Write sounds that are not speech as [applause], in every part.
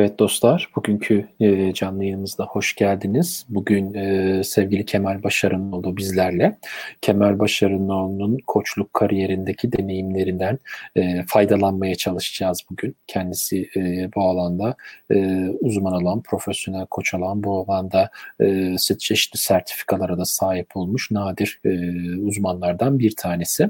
Evet dostlar, bugünkü e, canlı yayınımızda hoş geldiniz. Bugün e, sevgili Kemal Başarınoğlu bizlerle. Kemal Başarınoğlu'nun koçluk kariyerindeki deneyimlerinden e, faydalanmaya çalışacağız bugün. Kendisi bu alanda uzman olan, profesyonel koç olan, bu alanda çeşitli sertifikalara da sahip olmuş nadir uzmanlardan bir tanesi.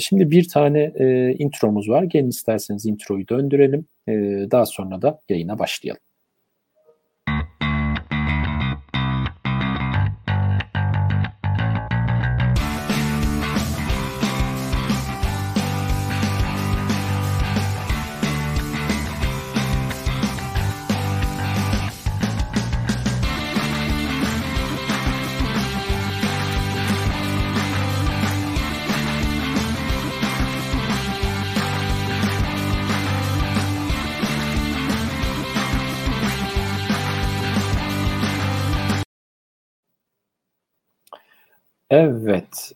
Şimdi bir tane intromuz var. Gelin isterseniz introyu döndürelim. Ee, daha sonra da yayına başlayalım. Evet.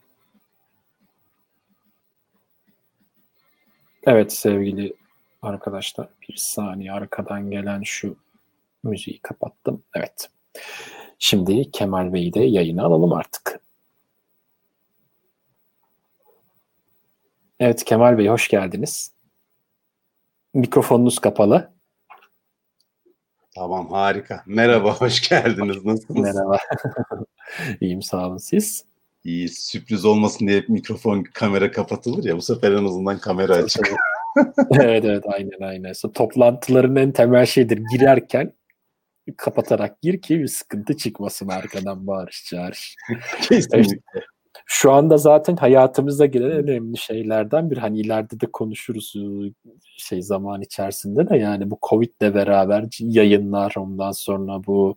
Evet sevgili arkadaşlar bir saniye arkadan gelen şu müziği kapattım. Evet. Şimdi Kemal Bey'i de yayına alalım artık. Evet Kemal Bey hoş geldiniz. Mikrofonunuz kapalı. Tamam harika. Merhaba hoş geldiniz. Nasılsınız? Merhaba. [laughs] İyiyim sağ olun siz iyi sürpriz olmasın diye mikrofon kamera kapatılır ya bu sefer en azından kamera açık. [laughs] evet evet aynen aynen. So, toplantıların en temel şeydir girerken kapatarak gir ki bir sıkıntı çıkmasın arkadan bağırış çağırış. [laughs] Kesinlikle. şu anda zaten hayatımıza giren en önemli şeylerden bir hani ileride de konuşuruz şey zaman içerisinde de yani bu Covid'le beraber yayınlar ondan sonra bu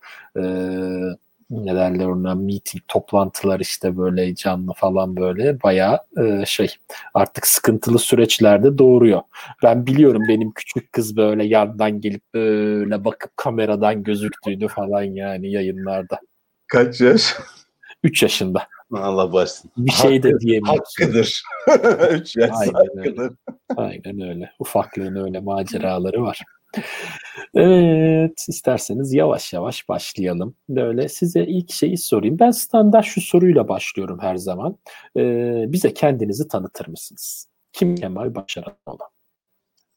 ne derler ona meeting toplantılar işte böyle canlı falan böyle bayağı e, şey artık sıkıntılı süreçlerde doğuruyor. Ben biliyorum benim küçük kız böyle yandan gelip böyle bakıp kameradan gözüktüğünü falan yani yayınlarda. Kaç yaş? [laughs] 3 yaşında. Allah başsın. Bir şey de diyemiyorsun. Hakkıdır. [laughs] 3 yaş Aynen hakkıdır. Öyle. Aynen öyle. Ufaklığın öyle maceraları var. Evet, isterseniz yavaş yavaş başlayalım. Böyle size ilk şeyi sorayım. Ben standart şu soruyla başlıyorum her zaman. Ee, bize kendinizi tanıtır mısınız? Kim Kemal Başaranoğlu?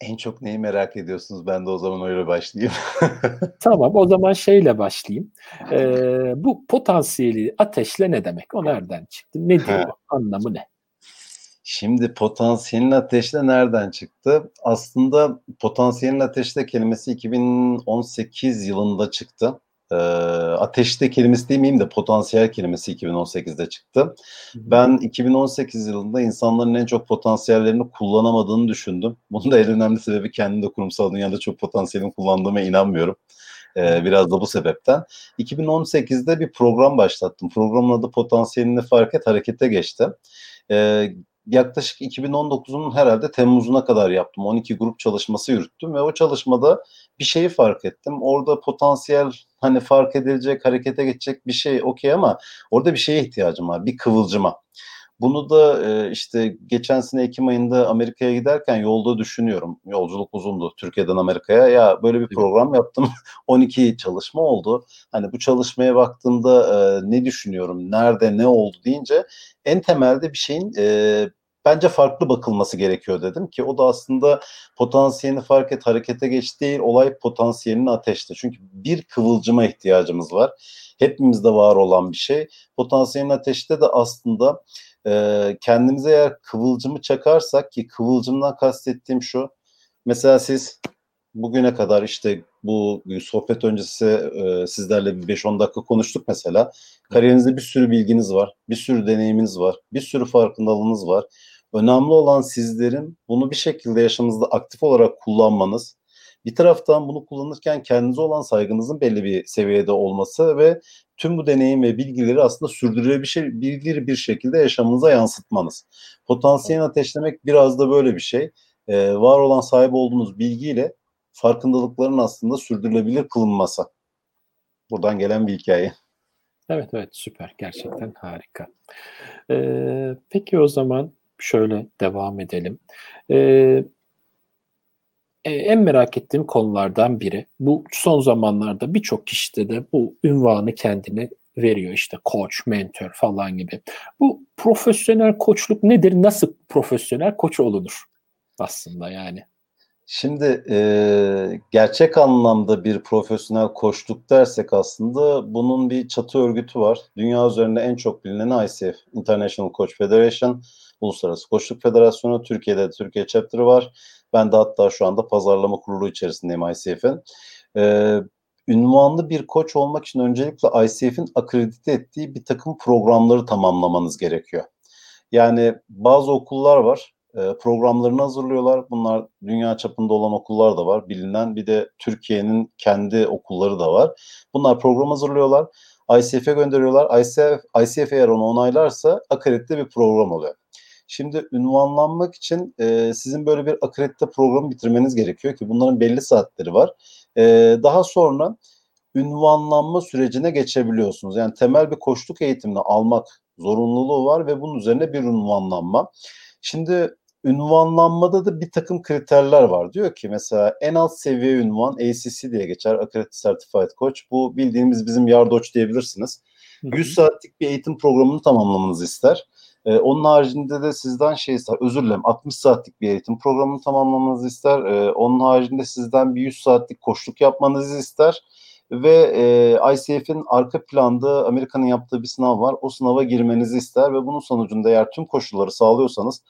En çok neyi merak ediyorsunuz? Ben de o zaman öyle başlayayım. [laughs] tamam, o zaman şeyle başlayayım. Ee, bu potansiyeli ateşle ne demek? O nereden çıktı? Ne diyor? [laughs] Anlamı ne? Şimdi potansiyelin ateşte nereden çıktı? Aslında potansiyelin ateşte kelimesi 2018 yılında çıktı. Ee, ateşte kelimesi demeyeyim de potansiyel kelimesi 2018'de çıktı. Ben 2018 yılında insanların en çok potansiyellerini kullanamadığını düşündüm. Bunun da en önemli sebebi kendim de kurumsal dünyada çok potansiyelimi kullandığıma inanmıyorum. Ee, biraz da bu sebepten. 2018'de bir program başlattım. Programın adı Potansiyelini Fark Et Harekete geçti. Ee, yaklaşık 2019'un herhalde Temmuz'una kadar yaptım. 12 grup çalışması yürüttüm ve o çalışmada bir şeyi fark ettim. Orada potansiyel hani fark edilecek, harekete geçecek bir şey okey ama orada bir şeye ihtiyacım var. Bir kıvılcıma. Bunu da e, işte geçen sene Ekim ayında Amerika'ya giderken yolda düşünüyorum. Yolculuk uzundu Türkiye'den Amerika'ya. Ya böyle bir program yaptım. [laughs] 12 çalışma oldu. Hani bu çalışmaya baktığımda e, ne düşünüyorum, nerede, ne oldu deyince en temelde bir şeyin e, bence farklı bakılması gerekiyor dedim ki o da aslında potansiyelini fark et harekete geç değil olay potansiyelini ateşte. Çünkü bir kıvılcıma ihtiyacımız var. Hepimizde var olan bir şey. Potansiyelin ateşte de aslında e, kendimize eğer kıvılcımı çakarsak ki kıvılcımdan kastettiğim şu. Mesela siz bugüne kadar işte bu sohbet öncesi e, sizlerle bir 5-10 dakika konuştuk mesela. Kariyerinizde bir sürü bilginiz var, bir sürü deneyiminiz var, bir sürü farkındalığınız var. Önemli olan sizlerin bunu bir şekilde yaşamınızda aktif olarak kullanmanız. Bir taraftan bunu kullanırken kendinize olan saygınızın belli bir seviyede olması ve tüm bu deneyim ve bilgileri aslında sürdürülebilir bir şekilde yaşamınıza yansıtmanız. Potansiyel ateşlemek biraz da böyle bir şey. Ee, var olan sahip olduğunuz bilgiyle farkındalıkların aslında sürdürülebilir kılınması. Buradan gelen bir hikaye. Evet evet süper gerçekten harika. Ee, peki o zaman şöyle devam edelim. Ee, e, en merak ettiğim konulardan biri. Bu son zamanlarda birçok kişide de bu ünvanı kendine veriyor işte koç, mentor falan gibi. Bu profesyonel koçluk nedir? Nasıl profesyonel koç olunur aslında yani? Şimdi e, gerçek anlamda bir profesyonel koçluk dersek aslında bunun bir çatı örgütü var. Dünya üzerinde en çok bilinen ICF, International Coach Federation, Uluslararası Koçluk Federasyonu. Türkiye'de de Türkiye chapter'ı var. Ben de hatta şu anda pazarlama kurulu içerisindeyim ICF'in. E, ünvanlı bir koç olmak için öncelikle ICF'in akredite ettiği bir takım programları tamamlamanız gerekiyor. Yani bazı okullar var e, programlarını hazırlıyorlar. Bunlar dünya çapında olan okullar da var. Bilinen bir de Türkiye'nin kendi okulları da var. Bunlar program hazırlıyorlar. ICF'e gönderiyorlar. ICF, ICF eğer onu onaylarsa akredite bir program oluyor. Şimdi ünvanlanmak için e, sizin böyle bir akredite programı bitirmeniz gerekiyor ki bunların belli saatleri var. E, daha sonra ünvanlanma sürecine geçebiliyorsunuz. Yani temel bir koçluk eğitimini almak zorunluluğu var ve bunun üzerine bir ünvanlanma. Şimdi ünvanlanmada da bir takım kriterler var. Diyor ki mesela en alt seviye ünvan ACC diye geçer. Accredited Certified Coach. Bu bildiğimiz bizim Yardoç diyebilirsiniz. 100 saatlik bir eğitim programını tamamlamanızı ister. Ee, onun haricinde de sizden şey ister, özür dilerim 60 saatlik bir eğitim programını tamamlamanızı ister. Ee, onun haricinde sizden bir 100 saatlik koşluk yapmanızı ister. Ve e, ICF'in arka planda Amerika'nın yaptığı bir sınav var. O sınava girmenizi ister ve bunun sonucunda eğer tüm koşulları sağlıyorsanız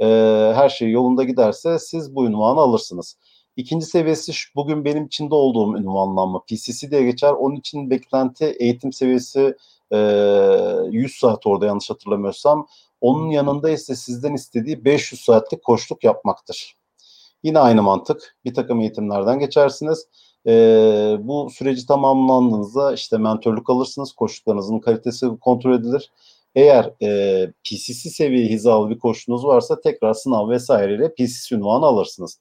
e, her şey yolunda giderse siz bu ünvanı alırsınız. İkinci seviyesi bugün benim içinde olduğum ünvanlanma PCC diye geçer. Onun için beklenti eğitim seviyesi e, 100 saat orada yanlış hatırlamıyorsam. Onun yanında ise sizden istediği 500 saatlik koşluk yapmaktır. Yine aynı mantık. Bir takım eğitimlerden geçersiniz. E, bu süreci tamamlandığınızda işte mentörlük alırsınız. Koştuklarınızın kalitesi kontrol edilir. Eğer e, PCC seviye hizalı bir koşunuz varsa tekrar sınav vesaireyle PCC ünvanı alırsınız.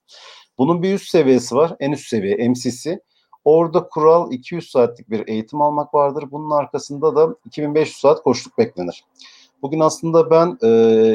Bunun bir üst seviyesi var. En üst seviye MCC. Orada kural 200 saatlik bir eğitim almak vardır. Bunun arkasında da 2500 saat koşluk beklenir. Bugün aslında ben e,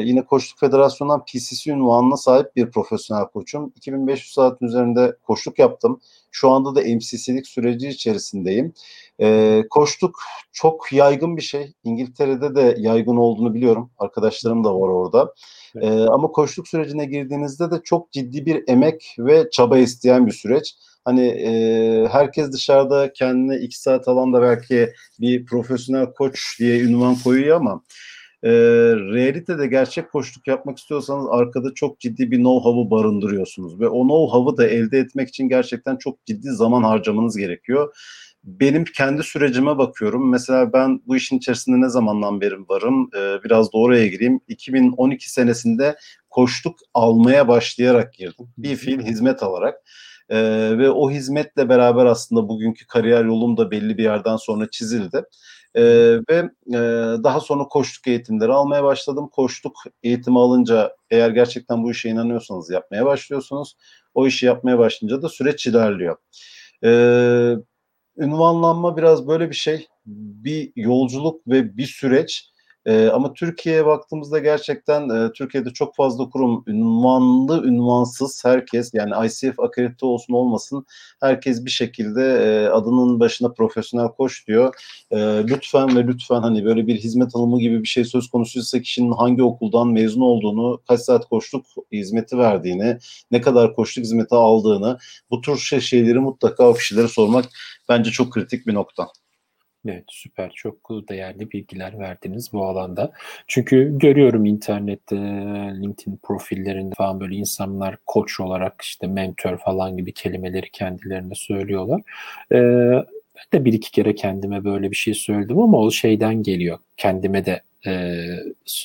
yine Koçluk Federasyonu'ndan PCC ünvanına sahip bir profesyonel koçum. 2500 saatin üzerinde koşluk yaptım. Şu anda da MCC'lik süreci içerisindeyim. E, koçluk çok yaygın bir şey. İngiltere'de de yaygın olduğunu biliyorum. Arkadaşlarım da var orada. Evet. E, ama koçluk sürecine girdiğinizde de çok ciddi bir emek ve çaba isteyen bir süreç. Hani e, herkes dışarıda kendine iki saat alan da belki bir profesyonel koç diye ünvan koyuyor ama e, realitede gerçek koçluk yapmak istiyorsanız arkada çok ciddi bir know-how'u barındırıyorsunuz ve o know-how'u da elde etmek için gerçekten çok ciddi zaman harcamanız gerekiyor. Benim kendi sürecime bakıyorum. Mesela ben bu işin içerisinde ne zamandan beri varım? Ee, biraz da oraya gireyim. 2012 senesinde koçluk almaya başlayarak girdim. Bir fiil hizmet alarak. Ee, ve o hizmetle beraber aslında bugünkü kariyer yolum da belli bir yerden sonra çizildi. Ee, ve e, daha sonra koştuk eğitimleri almaya başladım. Koştuk eğitimi alınca eğer gerçekten bu işe inanıyorsanız yapmaya başlıyorsunuz. O işi yapmaya başlayınca da süreç ilerliyor. Ee, ünvanlanma biraz böyle bir şey. Bir yolculuk ve bir süreç. E, ama Türkiye'ye baktığımızda gerçekten e, Türkiye'de çok fazla kurum ünvanlı ünvansız herkes yani ICF akredite olsun olmasın herkes bir şekilde e, adının başına profesyonel koş diyor. E, lütfen ve lütfen hani böyle bir hizmet alımı gibi bir şey söz konusuysa kişinin hangi okuldan mezun olduğunu, kaç saat koşluk hizmeti verdiğini, ne kadar koşluk hizmeti aldığını bu tür şey, şeyleri mutlaka o kişilere sormak bence çok kritik bir nokta. Evet süper çok değerli bilgiler verdiniz bu alanda. Çünkü görüyorum internette LinkedIn profillerinde falan böyle insanlar koç olarak işte mentor falan gibi kelimeleri kendilerine söylüyorlar. Ee, ben de bir iki kere kendime böyle bir şey söyledim ama o şeyden geliyor. Kendime de e,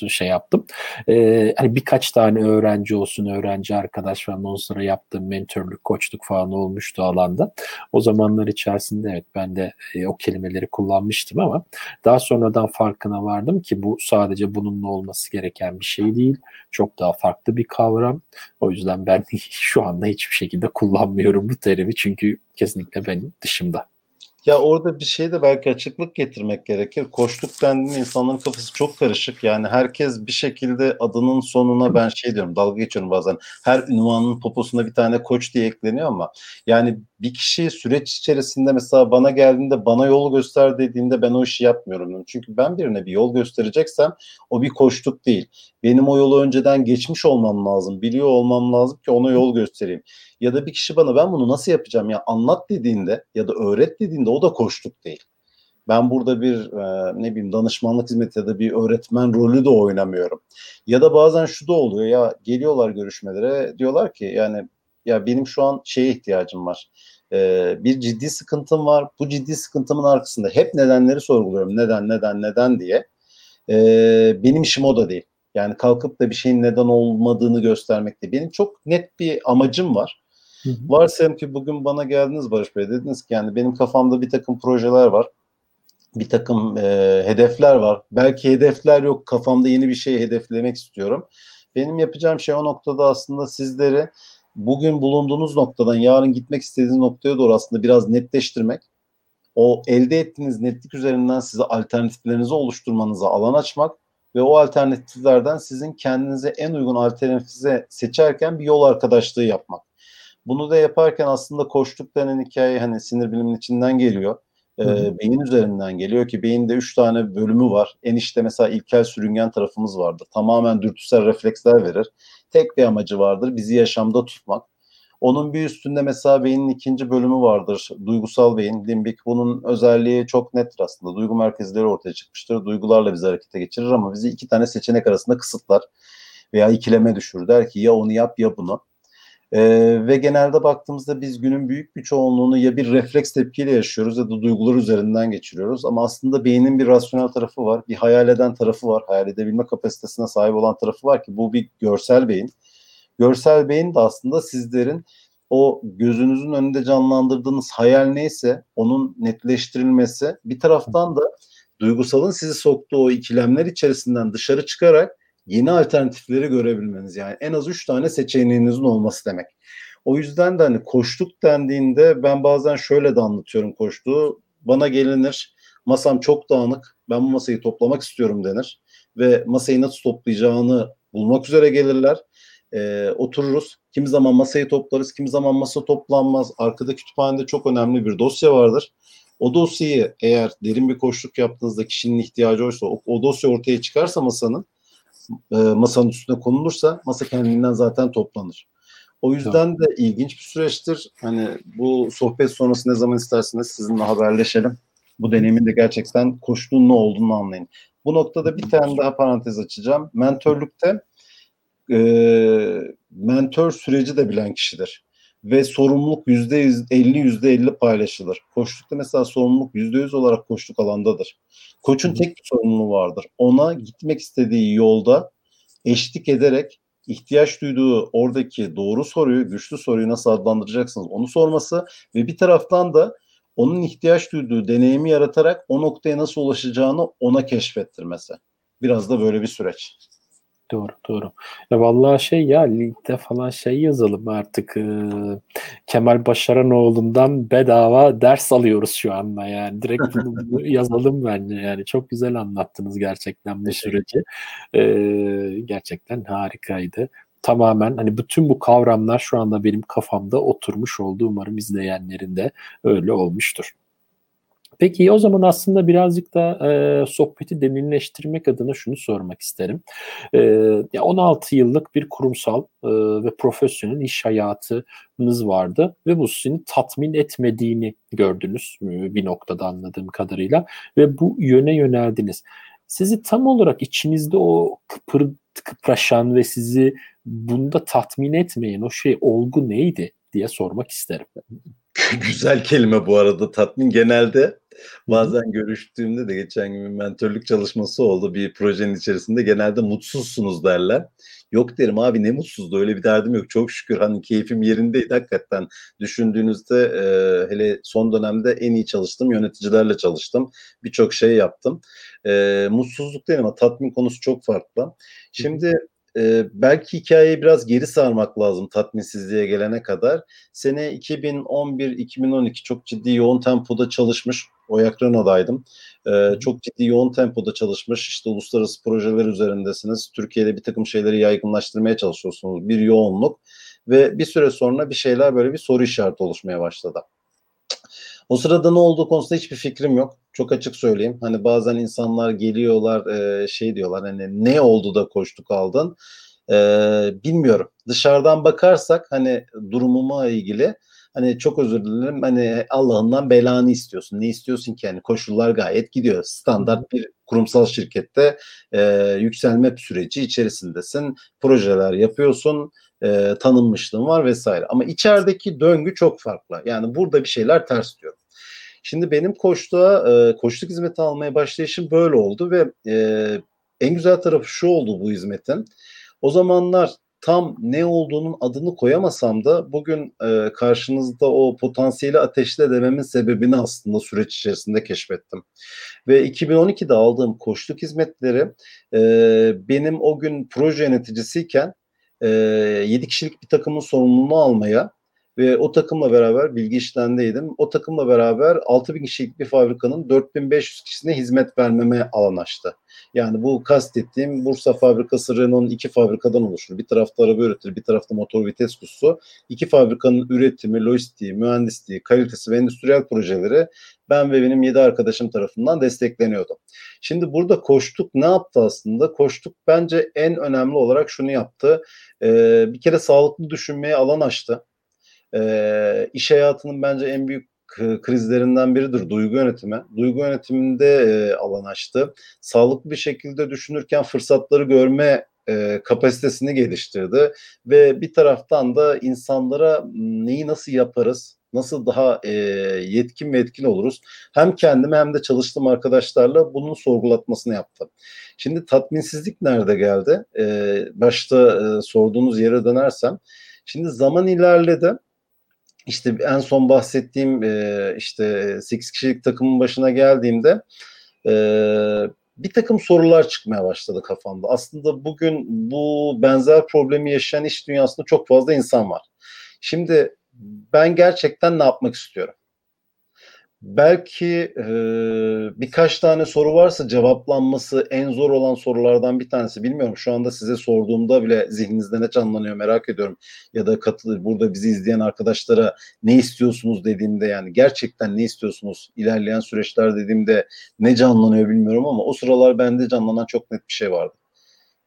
şey yaptım. E, hani birkaç tane öğrenci olsun, öğrenci arkadaş falan ondan sonra yaptığım mentorluk, koçluk falan olmuştu alanda. O zamanlar içerisinde evet ben de e, o kelimeleri kullanmıştım ama daha sonradan farkına vardım ki bu sadece bununla olması gereken bir şey değil. Çok daha farklı bir kavram. O yüzden ben [laughs] şu anda hiçbir şekilde kullanmıyorum bu terimi çünkü kesinlikle benim dışımda. Ya orada bir şey de belki açıklık getirmek gerekir. Koçluk dendiğinde insanların kafası çok karışık. Yani herkes bir şekilde adının sonuna ben şey diyorum dalga geçiyorum bazen. Her ünvanın poposuna bir tane koç diye ekleniyor ama yani bir kişi süreç içerisinde mesela bana geldiğinde bana yol göster dediğinde ben o işi yapmıyorum. Çünkü ben birine bir yol göstereceksem o bir koçluk değil. Benim o yolu önceden geçmiş olmam lazım. Biliyor olmam lazım ki ona yol göstereyim. Ya da bir kişi bana ben bunu nasıl yapacağım ya anlat dediğinde ya da öğret dediğinde o da koçluk değil. Ben burada bir e, ne bileyim danışmanlık hizmeti ya da bir öğretmen rolü de oynamıyorum. Ya da bazen şu da oluyor ya geliyorlar görüşmelere diyorlar ki yani ya benim şu an şeye ihtiyacım var. Ee, bir ciddi sıkıntım var. Bu ciddi sıkıntımın arkasında hep nedenleri sorguluyorum. Neden, neden, neden diye. Ee, benim işim o da değil. Yani kalkıp da bir şeyin neden olmadığını göstermek değil. Benim çok net bir amacım var. Hı. Varsayalım ki bugün bana geldiniz Barış Bey dediniz ki yani benim kafamda bir takım projeler var. Bir takım e, hedefler var. Belki hedefler yok. Kafamda yeni bir şey hedeflemek istiyorum. Benim yapacağım şey o noktada aslında sizleri bugün bulunduğunuz noktadan yarın gitmek istediğiniz noktaya doğru aslında biraz netleştirmek. O elde ettiğiniz netlik üzerinden size alternatiflerinizi oluşturmanıza alan açmak ve o alternatiflerden sizin kendinize en uygun alternatifi seçerken bir yol arkadaşlığı yapmak. Bunu da yaparken aslında koştuk denen hikaye hani sinir bilimin içinden geliyor. E, beyin üzerinden geliyor ki beyinde üç tane bölümü var. Enişte mesela ilkel sürüngen tarafımız vardır. Tamamen dürtüsel refleksler verir. Tek bir amacı vardır bizi yaşamda tutmak. Onun bir üstünde mesela beynin ikinci bölümü vardır. Duygusal beyin, limbik. Bunun özelliği çok nettir aslında. Duygu merkezleri ortaya çıkmıştır. Duygularla bizi harekete geçirir ama bizi iki tane seçenek arasında kısıtlar veya ikileme düşürür. Der ki ya onu yap ya bunu. Ee, ve genelde baktığımızda biz günün büyük bir çoğunluğunu ya bir refleks tepkiyle yaşıyoruz ya da duygular üzerinden geçiriyoruz. Ama aslında beynin bir rasyonel tarafı var, bir hayal eden tarafı var, hayal edebilme kapasitesine sahip olan tarafı var ki bu bir görsel beyin. Görsel beyin de aslında sizlerin o gözünüzün önünde canlandırdığınız hayal neyse onun netleştirilmesi bir taraftan da duygusalın sizi soktuğu o ikilemler içerisinden dışarı çıkarak yeni alternatifleri görebilmeniz. Yani en az üç tane seçeneğinizin olması demek. O yüzden de hani koştuk dendiğinde ben bazen şöyle de anlatıyorum koştuğu. Bana gelinir masam çok dağınık ben bu masayı toplamak istiyorum denir. Ve masayı nasıl toplayacağını bulmak üzere gelirler. Ee, otururuz. Kimi zaman masayı toplarız, kimi zaman masa toplanmaz. Arkada kütüphanede çok önemli bir dosya vardır. O dosyayı eğer derin bir koşluk yaptığınızda kişinin ihtiyacı oysa o, o dosya ortaya çıkarsa masanın e, masanın üstüne konulursa masa kendinden zaten toplanır. O yüzden de ilginç bir süreçtir. Hani bu sohbet sonrası ne zaman isterseniz sizinle haberleşelim. Bu deneyimin de gerçekten koştuğun ne olduğunu anlayın. Bu noktada bir tane daha parantez açacağım. Mentörlükte e, mentor süreci de bilen kişidir. Ve sorumluluk yüzde elli yüzde elli paylaşılır. Koçlukta mesela sorumluluk yüzde yüz olarak koçluk alandadır. Koçun tek bir sorumluluğu vardır. Ona gitmek istediği yolda eşlik ederek ihtiyaç duyduğu oradaki doğru soruyu, güçlü soruyu nasıl adlandıracaksınız onu sorması ve bir taraftan da onun ihtiyaç duyduğu deneyimi yaratarak o noktaya nasıl ulaşacağını ona keşfettirmesi. Biraz da böyle bir süreç. Doğru doğru. Ya vallahi şey ya ligde falan şey yazalım artık e, Kemal Başaranoğlu'ndan bedava ders alıyoruz şu anda yani. Direkt bunu, [laughs] yazalım bence yani. Çok güzel anlattınız gerçekten bu süreci. E, gerçekten harikaydı. Tamamen hani bütün bu kavramlar şu anda benim kafamda oturmuş oldu. Umarım izleyenlerin de öyle olmuştur. Peki o zaman aslında birazcık da e, sohbeti derinleştirmek adına şunu sormak isterim. E, ya 16 yıllık bir kurumsal e, ve profesyonel iş hayatınız vardı ve bu sizin tatmin etmediğini gördünüz e, bir noktada anladığım kadarıyla ve bu yöne yöneldiniz. Sizi tam olarak içinizde o kıpır, kıpraşan ve sizi bunda tatmin etmeyen o şey olgu neydi diye sormak isterim. Güzel kelime bu arada tatmin genelde [laughs] bazen görüştüğümde de geçen gün bir mentörlük çalışması oldu bir projenin içerisinde genelde mutsuzsunuz derler. Yok derim abi ne mutsuzdu öyle bir derdim yok çok şükür hani keyfim yerindeydi hakikaten düşündüğünüzde e, hele son dönemde en iyi çalıştım yöneticilerle çalıştım birçok şey yaptım. E, mutsuzluk değil ama tatmin konusu çok farklı. Şimdi e, belki hikayeyi biraz geri sarmak lazım tatminsizliğe gelene kadar. Sene 2011-2012 çok ciddi yoğun tempoda çalışmış. Oyak Renault'daydım. Ee, çok ciddi yoğun tempoda çalışmış. İşte uluslararası projeler üzerindesiniz. Türkiye'de bir takım şeyleri yaygınlaştırmaya çalışıyorsunuz. Bir yoğunluk. Ve bir süre sonra bir şeyler böyle bir soru işareti oluşmaya başladı. O sırada ne olduğu konusunda hiçbir fikrim yok. Çok açık söyleyeyim. Hani bazen insanlar geliyorlar e, şey diyorlar hani ne oldu da koştuk aldın. E, bilmiyorum. Dışarıdan bakarsak hani durumuma ilgili hani çok özür dilerim hani Allah'ından belanı istiyorsun. Ne istiyorsun ki? Yani koşullar gayet gidiyor. Standart bir kurumsal şirkette e, yükselme süreci içerisindesin. Projeler yapıyorsun. E, tanınmışlığın var vesaire. Ama içerideki döngü çok farklı. Yani burada bir şeyler ters diyor. Şimdi benim koçluğa, e, koçluk hizmeti almaya başlayışım böyle oldu ve e, en güzel tarafı şu oldu bu hizmetin. O zamanlar tam ne olduğunun adını koyamasam da bugün e, karşınızda o potansiyeli ateşle dememin sebebini aslında süreç içerisinde keşfettim. Ve 2012'de aldığım koçluk hizmetleri e, benim o gün proje yöneticisiyken e, 7 kişilik bir takımın sorumluluğunu almaya ve o takımla beraber bilgi işlendeydim. O takımla beraber 6000 kişilik bir fabrikanın 4500 kişisine hizmet vermeme alan açtı. Yani bu kastettiğim Bursa fabrikası Renault'un iki fabrikadan oluşur. Bir tarafta araba üretir, bir tarafta motor vites kutusu. İki fabrikanın üretimi, lojistiği, mühendisliği, kalitesi ve endüstriyel projeleri ben ve benim yedi arkadaşım tarafından destekleniyordu. Şimdi burada koştuk ne yaptı aslında? Koştuk bence en önemli olarak şunu yaptı. Ee, bir kere sağlıklı düşünmeye alan açtı e, iş hayatının bence en büyük krizlerinden biridir duygu yönetimi. Duygu yönetiminde e, alan açtı. Sağlıklı bir şekilde düşünürken fırsatları görme e, kapasitesini geliştirdi ve bir taraftan da insanlara neyi nasıl yaparız, nasıl daha e, yetkin ve etkin oluruz hem kendime hem de çalıştığım arkadaşlarla bunun sorgulatmasını yaptım. Şimdi tatminsizlik nerede geldi? E, başta e, sorduğunuz yere dönersem, şimdi zaman ilerledi işte en son bahsettiğim e, işte 8 kişilik takımın başına geldiğimde e, bir takım sorular çıkmaya başladı kafamda. Aslında bugün bu benzer problemi yaşayan iş dünyasında çok fazla insan var. Şimdi ben gerçekten ne yapmak istiyorum? Belki e, birkaç tane soru varsa cevaplanması en zor olan sorulardan bir tanesi. Bilmiyorum şu anda size sorduğumda bile zihninizde ne canlanıyor merak ediyorum. Ya da katılır burada bizi izleyen arkadaşlara ne istiyorsunuz dediğimde yani gerçekten ne istiyorsunuz ilerleyen süreçler dediğimde ne canlanıyor bilmiyorum ama o sıralar bende canlanan çok net bir şey vardı.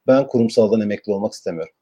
Ben kurumsaldan emekli olmak istemiyorum.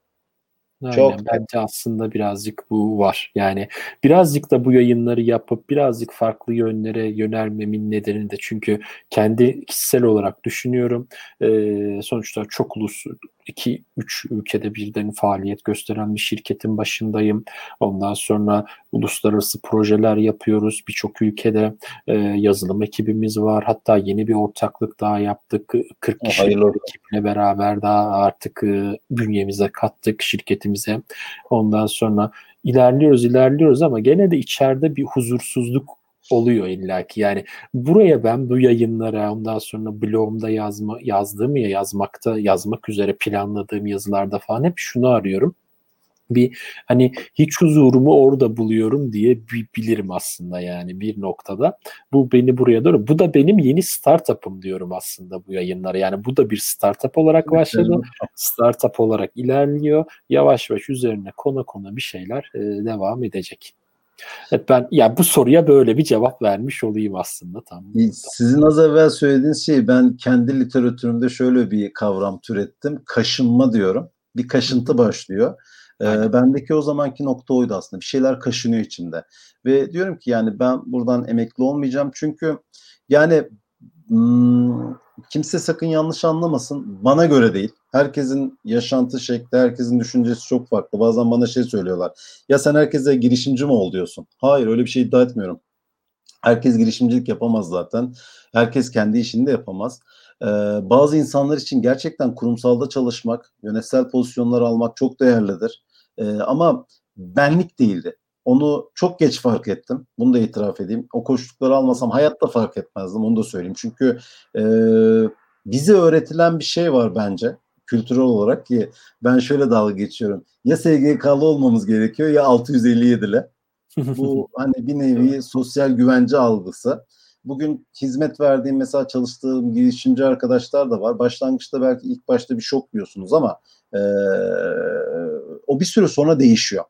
Aynen, Çok bence aslında birazcık bu var. Yani birazcık da bu yayınları yapıp birazcık farklı yönlere yönelmemin nedeni de çünkü kendi kişisel olarak düşünüyorum. Ee, sonuçta çok ulus 2-3 ülkede birden faaliyet gösteren bir şirketin başındayım. Ondan sonra uluslararası projeler yapıyoruz. Birçok ülkede e, yazılım ekibimiz var. Hatta yeni bir ortaklık daha yaptık. 40 kişilik ekiple beraber daha artık e, bünyemize kattık şirketimize. Ondan sonra ilerliyoruz ilerliyoruz ama gene de içeride bir huzursuzluk oluyor illaki. Yani buraya ben bu yayınlara ondan sonra blogumda yazma, yazdığım ya yazmakta yazmak üzere planladığım yazılarda falan hep şunu arıyorum. Bir hani hiç huzurumu orada buluyorum diye bilirim aslında yani bir noktada. Bu beni buraya doğru. Bu da benim yeni startup'ım diyorum aslında bu yayınlara. Yani bu da bir startup olarak başladı. Startup olarak ilerliyor. Yavaş yavaş üzerine kona kona bir şeyler devam edecek. Evet ben ya bu soruya böyle bir cevap vermiş olayım aslında tam. Sizin az evvel söylediğiniz şey ben kendi literatürümde şöyle bir kavram türettim. Kaşınma diyorum. Bir kaşıntı başlıyor. Ee, bendeki o zamanki nokta oydu aslında. Bir şeyler kaşınıyor içimde. Ve diyorum ki yani ben buradan emekli olmayacağım. Çünkü yani kimse sakın yanlış anlamasın. Bana göre değil. Herkesin yaşantı şekli, herkesin düşüncesi çok farklı. Bazen bana şey söylüyorlar. Ya sen herkese girişimci mi ol diyorsun? Hayır öyle bir şey iddia etmiyorum. Herkes girişimcilik yapamaz zaten. Herkes kendi işini de yapamaz. Ee, bazı insanlar için gerçekten kurumsalda çalışmak, yönetsel pozisyonlar almak çok değerlidir. Ee, ama benlik değildi. Onu çok geç fark ettim. Bunu da itiraf edeyim. O koştukları almasam hayatta fark etmezdim. Onu da söyleyeyim. Çünkü e, bize öğretilen bir şey var bence kültürel olarak ki ben şöyle dalga geçiyorum. Ya SGK'lı olmamız gerekiyor ya 657'le. [laughs] Bu hani bir nevi sosyal güvence algısı. Bugün hizmet verdiğim mesela çalıştığım girişimci arkadaşlar da var. Başlangıçta belki ilk başta bir şok diyorsunuz ama e, o bir süre sonra değişiyor.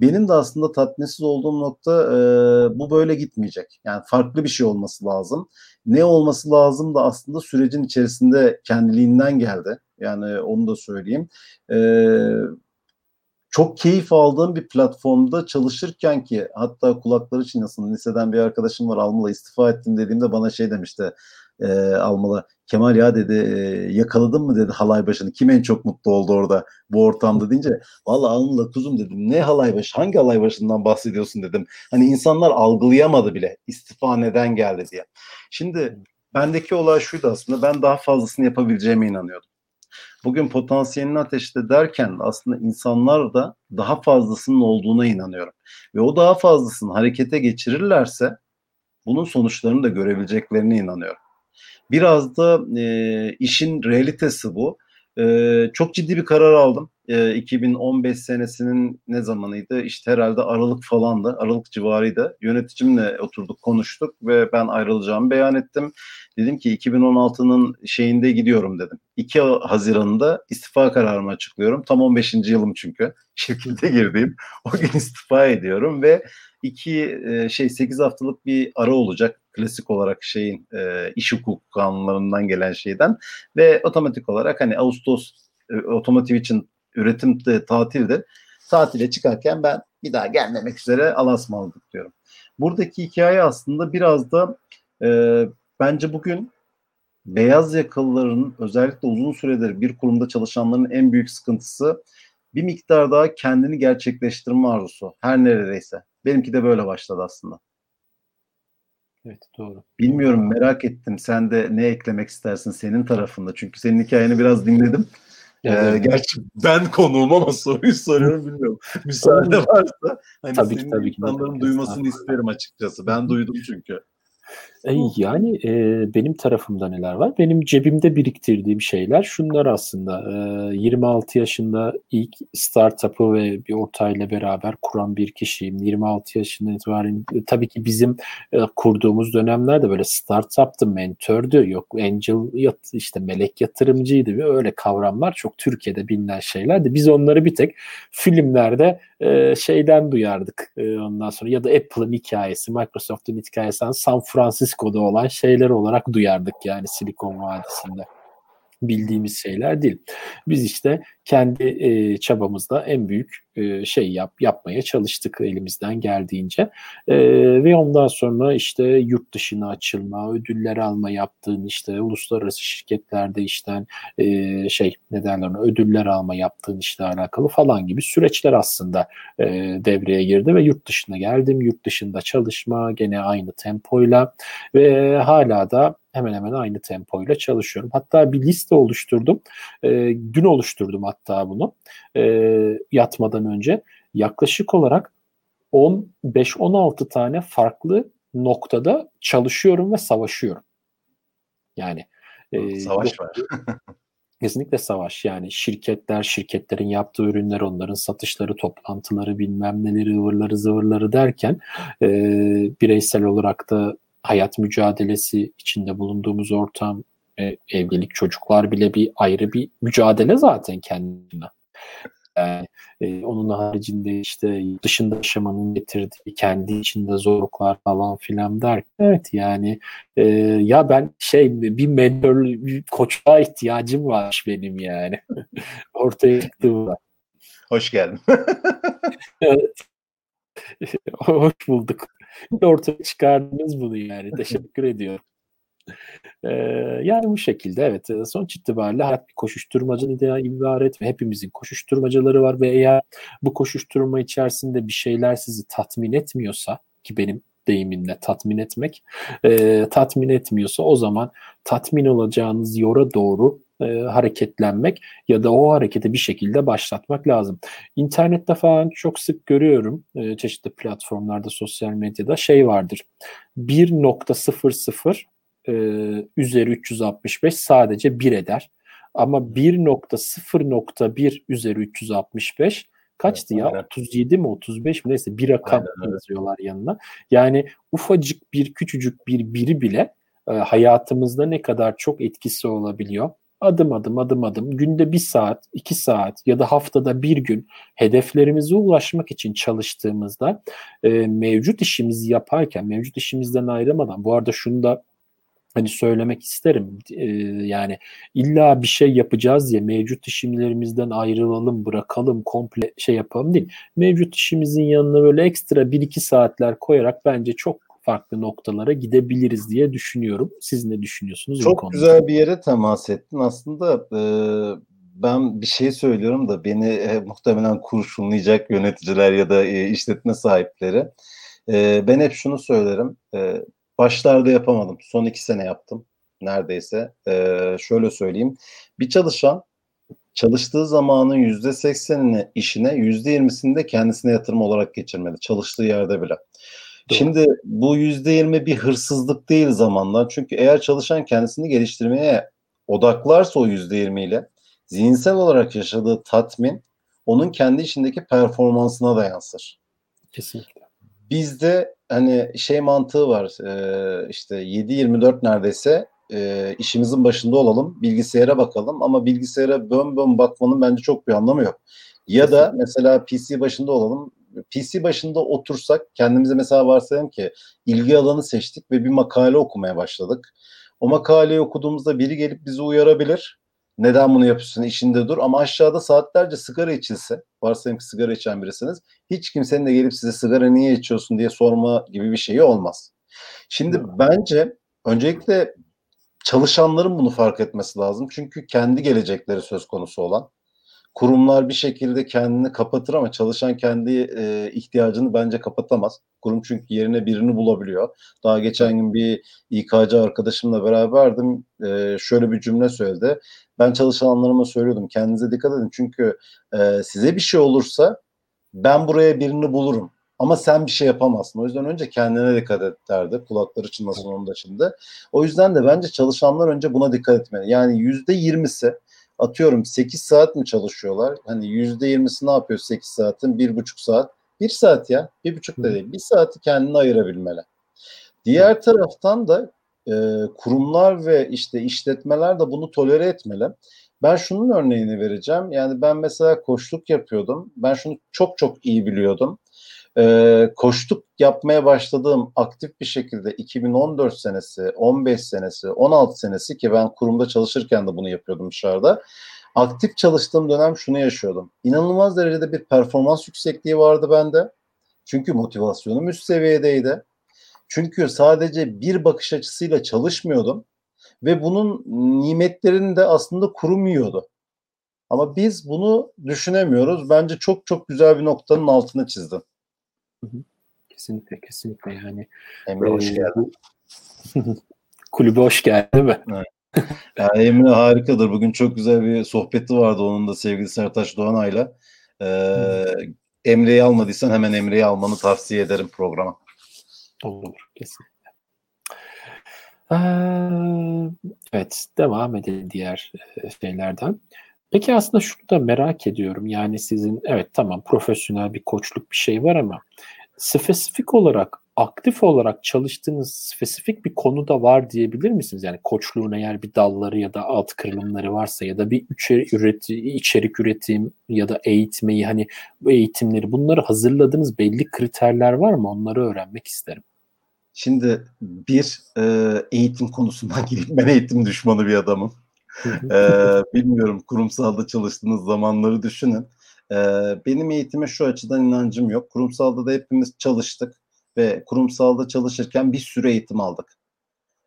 Benim de aslında tatminsiz olduğum nokta e, bu böyle gitmeyecek. Yani farklı bir şey olması lazım. Ne olması lazım da aslında sürecin içerisinde kendiliğinden geldi. Yani onu da söyleyeyim. E, çok keyif aldığım bir platformda çalışırken ki hatta kulakları çınlasın liseden bir arkadaşım var Almalı istifa ettim dediğimde bana şey demişti e, Almalı. Kemal ya dedi e, yakaladın mı dedi halay başını. Kim en çok mutlu oldu orada bu ortamda deyince valla Almalı kuzum dedim. Ne halay başı hangi halay başından bahsediyorsun? dedim. Hani insanlar algılayamadı bile. İstifa neden geldi diye. Şimdi bendeki olay şuydu aslında. Ben daha fazlasını yapabileceğime inanıyordum. Bugün potansiyelini ateşte derken aslında insanlar da daha fazlasının olduğuna inanıyorum. Ve o daha fazlasını harekete geçirirlerse bunun sonuçlarını da görebileceklerine inanıyorum. Biraz da e, işin realitesi bu. E, çok ciddi bir karar aldım. E, 2015 senesinin ne zamanıydı? İşte herhalde Aralık falandı. Aralık civarıydı. Yöneticimle oturduk konuştuk ve ben ayrılacağımı beyan ettim. Dedim ki 2016'nın şeyinde gidiyorum dedim. 2 Haziran'da istifa kararımı açıklıyorum. Tam 15. yılım çünkü. [laughs] Şirkete girdiğim. O gün istifa ediyorum ve iki e, şey 8 haftalık bir ara olacak klasik olarak şeyin e, iş hukuk kanunlarından gelen şeyden ve otomatik olarak hani Ağustos e, için üretim de tatildir. Tatile çıkarken ben bir daha gelmemek üzere alasmalıdık diyorum. Buradaki hikaye aslında biraz da e, bence bugün beyaz yakalıların özellikle uzun süredir bir kurumda çalışanların en büyük sıkıntısı bir miktar daha kendini gerçekleştirme arzusu. Her neredeyse. Benimki de böyle başladı aslında. Evet doğru. Bilmiyorum merak ettim. Sen de ne eklemek istersin senin tarafında? Çünkü senin hikayeni biraz dinledim. Ee, gerçi ben konuğum ama soruyu soruyorum bilmiyorum. Müsaade varsa hani tabii senin ki, tabii insanların ki. duymasını isterim açıkçası. Ben duydum çünkü. E, yani e, benim tarafımda neler var? Benim cebimde biriktirdiğim şeyler şunlar aslında. E, 26 yaşında ilk startup'ı ve bir ortayla beraber kuran bir kişiyim. 26 yaşından itibaren e, tabii ki bizim e, kurduğumuz dönemlerde böyle startup'tı, mentördü, yok angel yat, işte melek yatırımcıydı ve öyle kavramlar çok Türkiye'de bilinen şeylerdi. Biz onları bir tek filmlerde e, şeyden duyardık e, ondan sonra ya da Apple'ın hikayesi, Microsoft'un hikayesi San Francisco'da olan şeyler olarak duyardık yani Silikon Vadisi'nde bildiğimiz şeyler değil. Biz işte kendi e, çabamızda en büyük e, şey yap yapmaya çalıştık elimizden geldiğince e, ve ondan sonra işte yurt dışına açılma, ödüller alma yaptığın işte uluslararası şirketlerde işten e, şey ne derler ona ödüller alma yaptığın işle alakalı falan gibi süreçler aslında e, devreye girdi ve yurt dışına geldim. Yurt dışında çalışma gene aynı tempoyla ve hala da hemen hemen aynı tempoyla çalışıyorum. Hatta bir liste oluşturdum. E, dün oluşturdum bunu. E, yatmadan önce yaklaşık olarak 15-16 tane farklı noktada çalışıyorum ve savaşıyorum. Yani e, savaş var. [laughs] kesinlikle savaş. Yani şirketler, şirketlerin yaptığı ürünler, onların satışları, toplantıları, bilmem neleri, ıvırları, zıvırları derken e, bireysel olarak da hayat mücadelesi içinde bulunduğumuz ortam, e, evlilik, çocuklar bile bir ayrı bir mücadele zaten kendine. Yani, e, onun haricinde işte dışında yaşamanın getirdiği kendi içinde zorluklar falan filan der. Evet yani e, ya ben şey bir mentor, bir koçluğa ihtiyacım var benim yani. [laughs] Ortaya çıktığımda. Hoş geldin. evet. [laughs] Hoş bulduk. Ortaya çıkardınız bunu yani. [laughs] Teşekkür ediyorum. Ee, yani bu şekilde evet sonuç itibariyle hayat bir koşuşturmacadan ibaret ve hepimizin koşuşturmacaları var ve eğer bu koşuşturma içerisinde bir şeyler sizi tatmin etmiyorsa ki benim deyimimle tatmin etmek e, tatmin etmiyorsa o zaman tatmin olacağınız yora doğru e, hareketlenmek ya da o hareketi bir şekilde başlatmak lazım. İnternette falan çok sık görüyorum e, çeşitli platformlarda, sosyal medyada şey vardır. 1.00 e, üzeri 365 sadece 1 eder. Ama 1.0.1 üzeri 365 kaçtı evet, ya? Aynen. 37 mi 35 mi neyse bir rakam aynen, yazıyorlar yanına. Yani ufacık bir küçücük bir biri bile e, hayatımızda ne kadar çok etkisi olabiliyor. Adım adım adım adım günde bir saat, iki saat ya da haftada bir gün hedeflerimize ulaşmak için çalıştığımızda e, mevcut işimizi yaparken, mevcut işimizden ayrılmadan bu arada şunu da hani söylemek isterim. Ee, yani illa bir şey yapacağız diye mevcut işimlerimizden ayrılalım, bırakalım, komple şey yapalım değil. Mevcut işimizin yanına böyle ekstra 1-2 saatler koyarak bence çok farklı noktalara gidebiliriz diye düşünüyorum. Siz ne düşünüyorsunuz? Çok güzel bir yere temas ettin. Aslında e, ben bir şey söylüyorum da beni e, muhtemelen kurşunlayacak yöneticiler ya da e, işletme sahipleri. E, ben hep şunu söylerim. E, başlarda yapamadım. Son iki sene yaptım neredeyse. E, şöyle söyleyeyim. Bir çalışan çalıştığı zamanın yüzde seksenini işine, yüzde yirmisini de kendisine yatırım olarak geçirmeli. Çalıştığı yerde bile. Doğru. Şimdi bu yüzde yirmi bir hırsızlık değil zamanla. Çünkü eğer çalışan kendisini geliştirmeye odaklarsa o yüzde yirmiyle zihinsel olarak yaşadığı tatmin onun kendi içindeki performansına da yansır. Kesinlikle. Bizde hani şey mantığı var e, işte 7-24 neredeyse e, işimizin başında olalım bilgisayara bakalım ama bilgisayara bön bön bakmanın bence çok bir anlamı yok. Ya da mesela PC başında olalım PC başında otursak kendimize mesela varsayalım ki ilgi alanı seçtik ve bir makale okumaya başladık. O makaleyi okuduğumuzda biri gelip bizi uyarabilir. Neden bunu yapıyorsun işinde dur ama aşağıda saatlerce sigara içilse varsayım ki sigara içen birisiniz hiç kimsenin de gelip size sigara niye içiyorsun diye sorma gibi bir şeyi olmaz. Şimdi bence öncelikle çalışanların bunu fark etmesi lazım. Çünkü kendi gelecekleri söz konusu olan kurumlar bir şekilde kendini kapatır ama çalışan kendi e, ihtiyacını bence kapatamaz. Kurum çünkü yerine birini bulabiliyor. Daha geçen gün bir İK'cı arkadaşımla beraberdim. E, şöyle bir cümle söyledi. Ben çalışanlarıma söylüyordum kendinize dikkat edin çünkü e, size bir şey olursa ben buraya birini bulurum. Ama sen bir şey yapamazsın. O yüzden önce kendine dikkat et derdi. Kulakları çınlasın onun da şimdi. O yüzden de bence çalışanlar önce buna dikkat etmeli. Yani yüzde yirmisi atıyorum 8 saat mi çalışıyorlar? Hani yüzde yirmisi ne yapıyor 8 saatin? Bir buçuk saat. Bir saat ya. Bir buçuk da değil. Bir saati kendine ayırabilmeli. Diğer taraftan da e, kurumlar ve işte işletmeler de bunu tolere etmeli. Ben şunun örneğini vereceğim. Yani ben mesela koçluk yapıyordum. Ben şunu çok çok iyi biliyordum. Ee, koçluk yapmaya başladığım aktif bir şekilde 2014 senesi, 15 senesi, 16 senesi ki ben kurumda çalışırken de bunu yapıyordum dışarıda. Aktif çalıştığım dönem şunu yaşıyordum. İnanılmaz derecede bir performans yüksekliği vardı bende. Çünkü motivasyonum üst seviyedeydi. Çünkü sadece bir bakış açısıyla çalışmıyordum ve bunun nimetlerini de aslında kurum yiyordu. Ama biz bunu düşünemiyoruz. Bence çok çok güzel bir noktanın altını Kesinlikle kesinlikle yani. Emre hoş geldin. [laughs] Kulübe hoş geldin mi? Evet. Yani Emre harikadır. Bugün çok güzel bir sohbeti vardı onun da sevgili Sertaç Doğanay'la. Ee, Emre'yi almadıysan hemen Emre'yi almanı tavsiye ederim programa. Olur kesinlikle. Ee, evet devam edelim diğer e, şeylerden. Peki aslında şunu da merak ediyorum. Yani sizin evet tamam profesyonel bir koçluk bir şey var ama spesifik olarak aktif olarak çalıştığınız spesifik bir konu da var diyebilir misiniz? Yani koçluğun eğer bir dalları ya da alt kırılımları varsa ya da bir içerik, üreti, içerik üretim ya da eğitmeyi hani eğitimleri bunları hazırladığınız belli kriterler var mı? Onları öğrenmek isterim. Şimdi bir e, eğitim konusundan [laughs] gireyim. Ben eğitim düşmanı bir adamım. E, bilmiyorum kurumsalda çalıştığınız zamanları düşünün. E, benim eğitime şu açıdan inancım yok. Kurumsalda da hepimiz çalıştık ve kurumsalda çalışırken bir sürü eğitim aldık.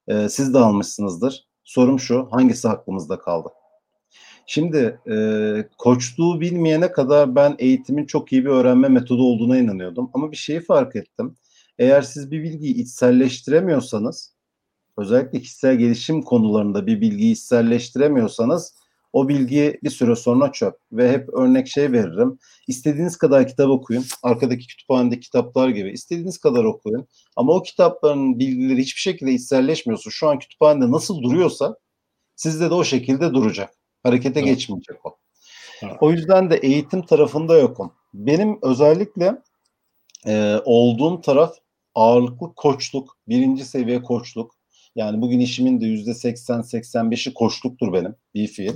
E, siz de almışsınızdır. Sorum şu, hangisi aklımızda kaldı? Şimdi e, koçluğu bilmeyene kadar ben eğitimin çok iyi bir öğrenme metodu olduğuna inanıyordum. Ama bir şeyi fark ettim. Eğer siz bir bilgiyi içselleştiremiyorsanız, özellikle kişisel gelişim konularında bir bilgiyi içselleştiremiyorsanız o bilgi bir süre sonra çöp. Ve hep örnek şey veririm. İstediğiniz kadar kitap okuyun. Arkadaki kütüphanedeki kitaplar gibi. istediğiniz kadar okuyun. Ama o kitapların bilgileri hiçbir şekilde içselleşmiyorsa, şu an kütüphanede nasıl duruyorsa sizde de o şekilde duracak. Harekete evet. geçmeyecek o. Evet. O yüzden de eğitim tarafında yokum. Benim özellikle e, olduğum taraf ağırlıklı koçluk, birinci seviye koçluk. Yani bugün işimin de yüzde 80-85'i koçluktur benim bir fiil.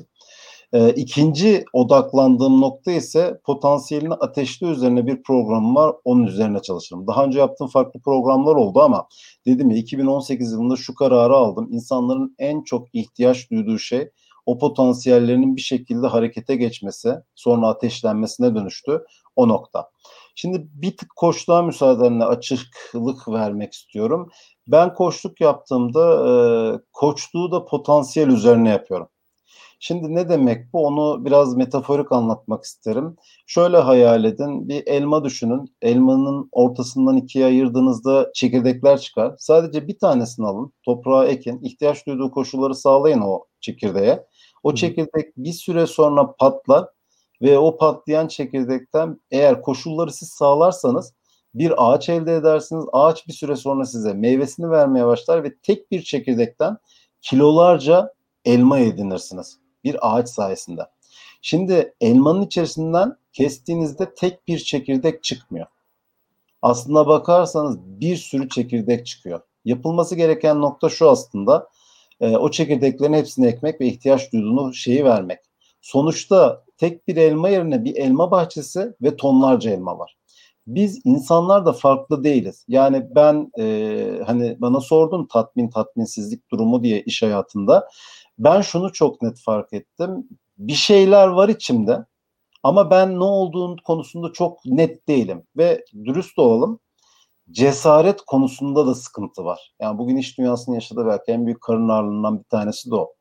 E, ikinci odaklandığım nokta ise potansiyelini ateşli üzerine bir programım var. Onun üzerine çalışırım. Daha önce yaptığım farklı programlar oldu ama dedim ya 2018 yılında şu kararı aldım. İnsanların en çok ihtiyaç duyduğu şey o potansiyellerinin bir şekilde harekete geçmesi, sonra ateşlenmesine dönüştü o nokta. Şimdi bir tık koçluğa müsaadenle açıklık vermek istiyorum. Ben koçluk yaptığımda e, koçluğu da potansiyel üzerine yapıyorum. Şimdi ne demek bu? Onu biraz metaforik anlatmak isterim. Şöyle hayal edin. Bir elma düşünün. Elmanın ortasından ikiye ayırdığınızda çekirdekler çıkar. Sadece bir tanesini alın. Toprağa ekin. ihtiyaç duyduğu koşulları sağlayın o çekirdeğe. O çekirdek bir süre sonra patlar ve o patlayan çekirdekten eğer koşulları siz sağlarsanız bir ağaç elde edersiniz. Ağaç bir süre sonra size meyvesini vermeye başlar ve tek bir çekirdekten kilolarca elma edinirsiniz. Bir ağaç sayesinde. Şimdi elmanın içerisinden kestiğinizde tek bir çekirdek çıkmıyor. Aslında bakarsanız bir sürü çekirdek çıkıyor. Yapılması gereken nokta şu aslında. E, o çekirdeklerin hepsini ekmek ve ihtiyaç duyduğunu şeyi vermek. Sonuçta tek bir elma yerine bir elma bahçesi ve tonlarca elma var. Biz insanlar da farklı değiliz. Yani ben e, hani bana sordun tatmin tatminsizlik durumu diye iş hayatında. Ben şunu çok net fark ettim. Bir şeyler var içimde ama ben ne olduğun konusunda çok net değilim ve dürüst olalım. Cesaret konusunda da sıkıntı var. Yani bugün iş dünyasının yaşadığı belki en büyük karın ağrılığından bir tanesi de o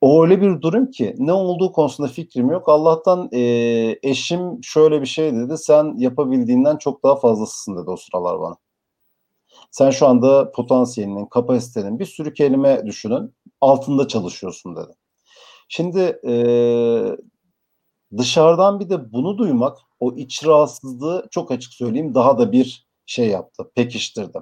o öyle bir durum ki ne olduğu konusunda fikrim yok. Allah'tan e, eşim şöyle bir şey dedi. Sen yapabildiğinden çok daha fazlasısın dedi o sıralar bana. Sen şu anda potansiyelinin, kapasitenin bir sürü kelime düşünün. Altında çalışıyorsun dedi. Şimdi e, dışarıdan bir de bunu duymak o iç rahatsızlığı çok açık söyleyeyim daha da bir şey yaptı, pekiştirdi.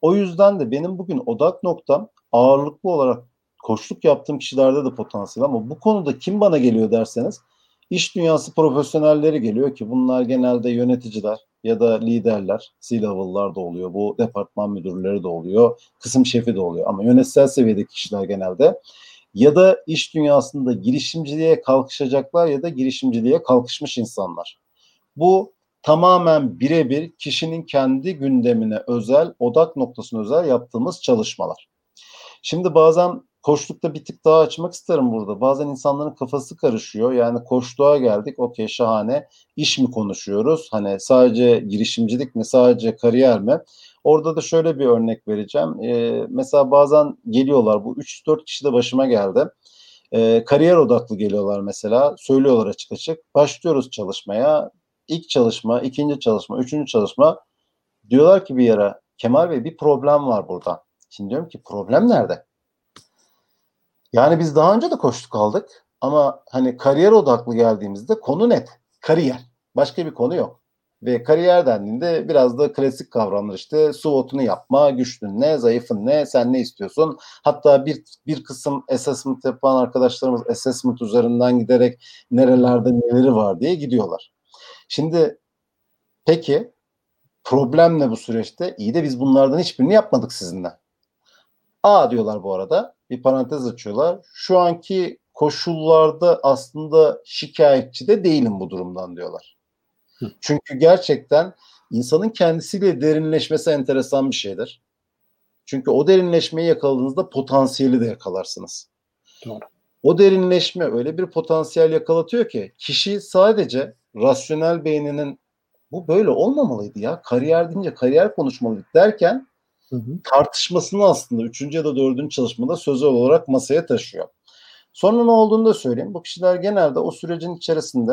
O yüzden de benim bugün odak noktam ağırlıklı olarak koçluk yaptığım kişilerde de potansiyel ama bu konuda kim bana geliyor derseniz iş dünyası profesyonelleri geliyor ki bunlar genelde yöneticiler ya da liderler, C-level'lar da oluyor. Bu departman müdürleri de oluyor, kısım şefi de oluyor ama yönetsel seviyedeki kişiler genelde ya da iş dünyasında girişimciliğe kalkışacaklar ya da girişimciliğe kalkışmış insanlar. Bu tamamen birebir kişinin kendi gündemine özel, odak noktasına özel yaptığımız çalışmalar. Şimdi bazen koçlukta bir tık daha açmak isterim burada. Bazen insanların kafası karışıyor. Yani koçluğa geldik. Okey şahane. İş mi konuşuyoruz? Hani sadece girişimcilik mi? Sadece kariyer mi? Orada da şöyle bir örnek vereceğim. Ee, mesela bazen geliyorlar. Bu 3-4 kişi de başıma geldi. Ee, kariyer odaklı geliyorlar mesela. Söylüyorlar açık açık. Başlıyoruz çalışmaya. İlk çalışma, ikinci çalışma, üçüncü çalışma. Diyorlar ki bir yere Kemal Bey bir problem var burada. Şimdi diyorum ki problem nerede? Yani biz daha önce de koştuk aldık ama hani kariyer odaklı geldiğimizde konu net. Kariyer. Başka bir konu yok. Ve kariyer dendiğinde biraz da klasik kavramlar işte SWOT'unu yapma, güçlün ne, zayıfın ne, sen ne istiyorsun. Hatta bir, bir kısım assessment yapan arkadaşlarımız assessment üzerinden giderek nerelerde neleri var diye gidiyorlar. Şimdi peki problem ne bu süreçte? İyi de biz bunlardan hiçbirini yapmadık sizinle. A diyorlar bu arada. Bir parantez açıyorlar. Şu anki koşullarda aslında şikayetçi de değilim bu durumdan diyorlar. Hı. Çünkü gerçekten insanın kendisiyle derinleşmesi enteresan bir şeydir. Çünkü o derinleşmeyi yakaladığınızda potansiyeli de yakalarsınız. Doğru. O derinleşme öyle bir potansiyel yakalatıyor ki kişi sadece rasyonel beyninin bu böyle olmamalıydı ya. Kariyer deyince kariyer konuşmalıydık derken hı hı. tartışmasını aslında üçüncü ya da dördüncü çalışmada sözel olarak masaya taşıyor. Sonra ne olduğunu da söyleyeyim. Bu kişiler genelde o sürecin içerisinde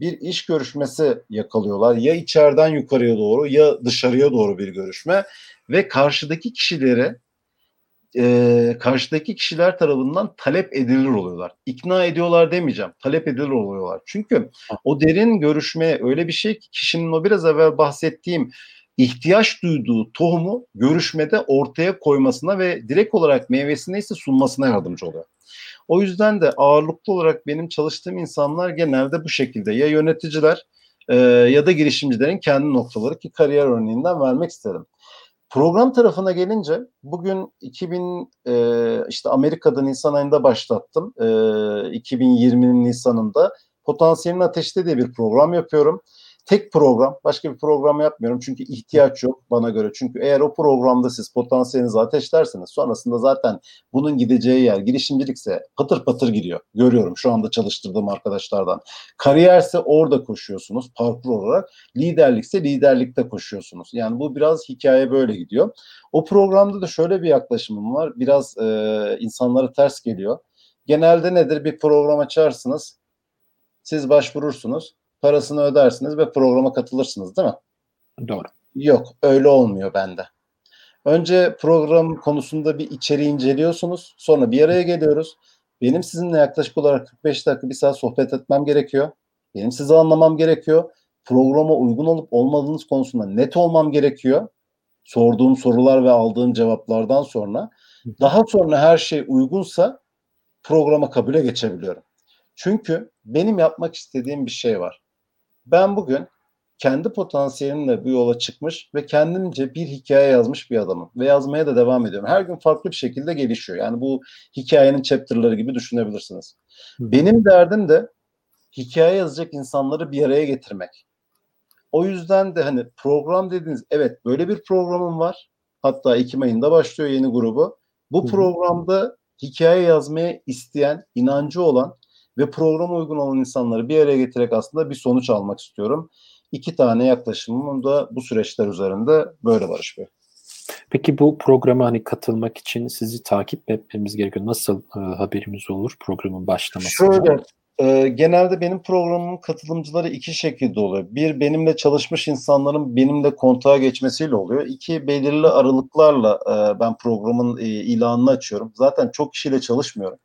bir iş görüşmesi yakalıyorlar. Ya içeriden yukarıya doğru ya dışarıya doğru bir görüşme ve karşıdaki kişileri e, karşıdaki kişiler tarafından talep edilir oluyorlar. İkna ediyorlar demeyeceğim. Talep edilir oluyorlar. Çünkü o derin görüşme öyle bir şey ki kişinin o biraz evvel bahsettiğim ihtiyaç duyduğu tohumu görüşmede ortaya koymasına ve direkt olarak meyvesini ise sunmasına yardımcı oluyor. O yüzden de ağırlıklı olarak benim çalıştığım insanlar genelde bu şekilde ya yöneticiler e, ya da girişimcilerin kendi noktaları ki kariyer örneğinden vermek isterim. Program tarafına gelince bugün 2000 e, işte Amerika'da Nisan ayında başlattım. E, 2020'nin Nisan'ında Potansiyelin Ateşte diye bir program yapıyorum tek program, başka bir program yapmıyorum çünkü ihtiyaç yok bana göre. Çünkü eğer o programda siz potansiyelinizi ateşlerseniz sonrasında zaten bunun gideceği yer girişimcilikse patır patır gidiyor. Görüyorum şu anda çalıştırdığım arkadaşlardan. Kariyerse orada koşuyorsunuz parkur olarak. Liderlikse liderlikte koşuyorsunuz. Yani bu biraz hikaye böyle gidiyor. O programda da şöyle bir yaklaşımım var. Biraz e, insanlara ters geliyor. Genelde nedir? Bir program açarsınız. Siz başvurursunuz parasını ödersiniz ve programa katılırsınız değil mi? Doğru. Yok öyle olmuyor bende. Önce program konusunda bir içeriği inceliyorsunuz. Sonra bir araya geliyoruz. Benim sizinle yaklaşık olarak 45 dakika bir saat sohbet etmem gerekiyor. Benim sizi anlamam gerekiyor. Programa uygun olup olmadığınız konusunda net olmam gerekiyor. Sorduğum sorular ve aldığım cevaplardan sonra. Daha sonra her şey uygunsa programa kabule geçebiliyorum. Çünkü benim yapmak istediğim bir şey var. Ben bugün kendi potansiyelimle bu yola çıkmış ve kendimce bir hikaye yazmış bir adamım. Ve yazmaya da devam ediyorum. Her gün farklı bir şekilde gelişiyor. Yani bu hikayenin chapter'ları gibi düşünebilirsiniz. Benim derdim de hikaye yazacak insanları bir araya getirmek. O yüzden de hani program dediğiniz evet böyle bir programım var. Hatta Ekim ayında başlıyor yeni grubu. Bu programda hikaye yazmaya isteyen, inancı olan ve programa uygun olan insanları bir araya getirerek aslında bir sonuç almak istiyorum. İki tane yaklaşımım da bu süreçler üzerinde böyle Barış Bey. Peki bu programa hani katılmak için sizi takip etmemiz gerekiyor. Nasıl e, haberimiz olur programın başlamasında? Şöyle, e, genelde benim programımın katılımcıları iki şekilde oluyor. Bir, benimle çalışmış insanların benimle kontağa geçmesiyle oluyor. İki, belirli aralıklarla e, ben programın e, ilanını açıyorum. Zaten çok kişiyle çalışmıyorum.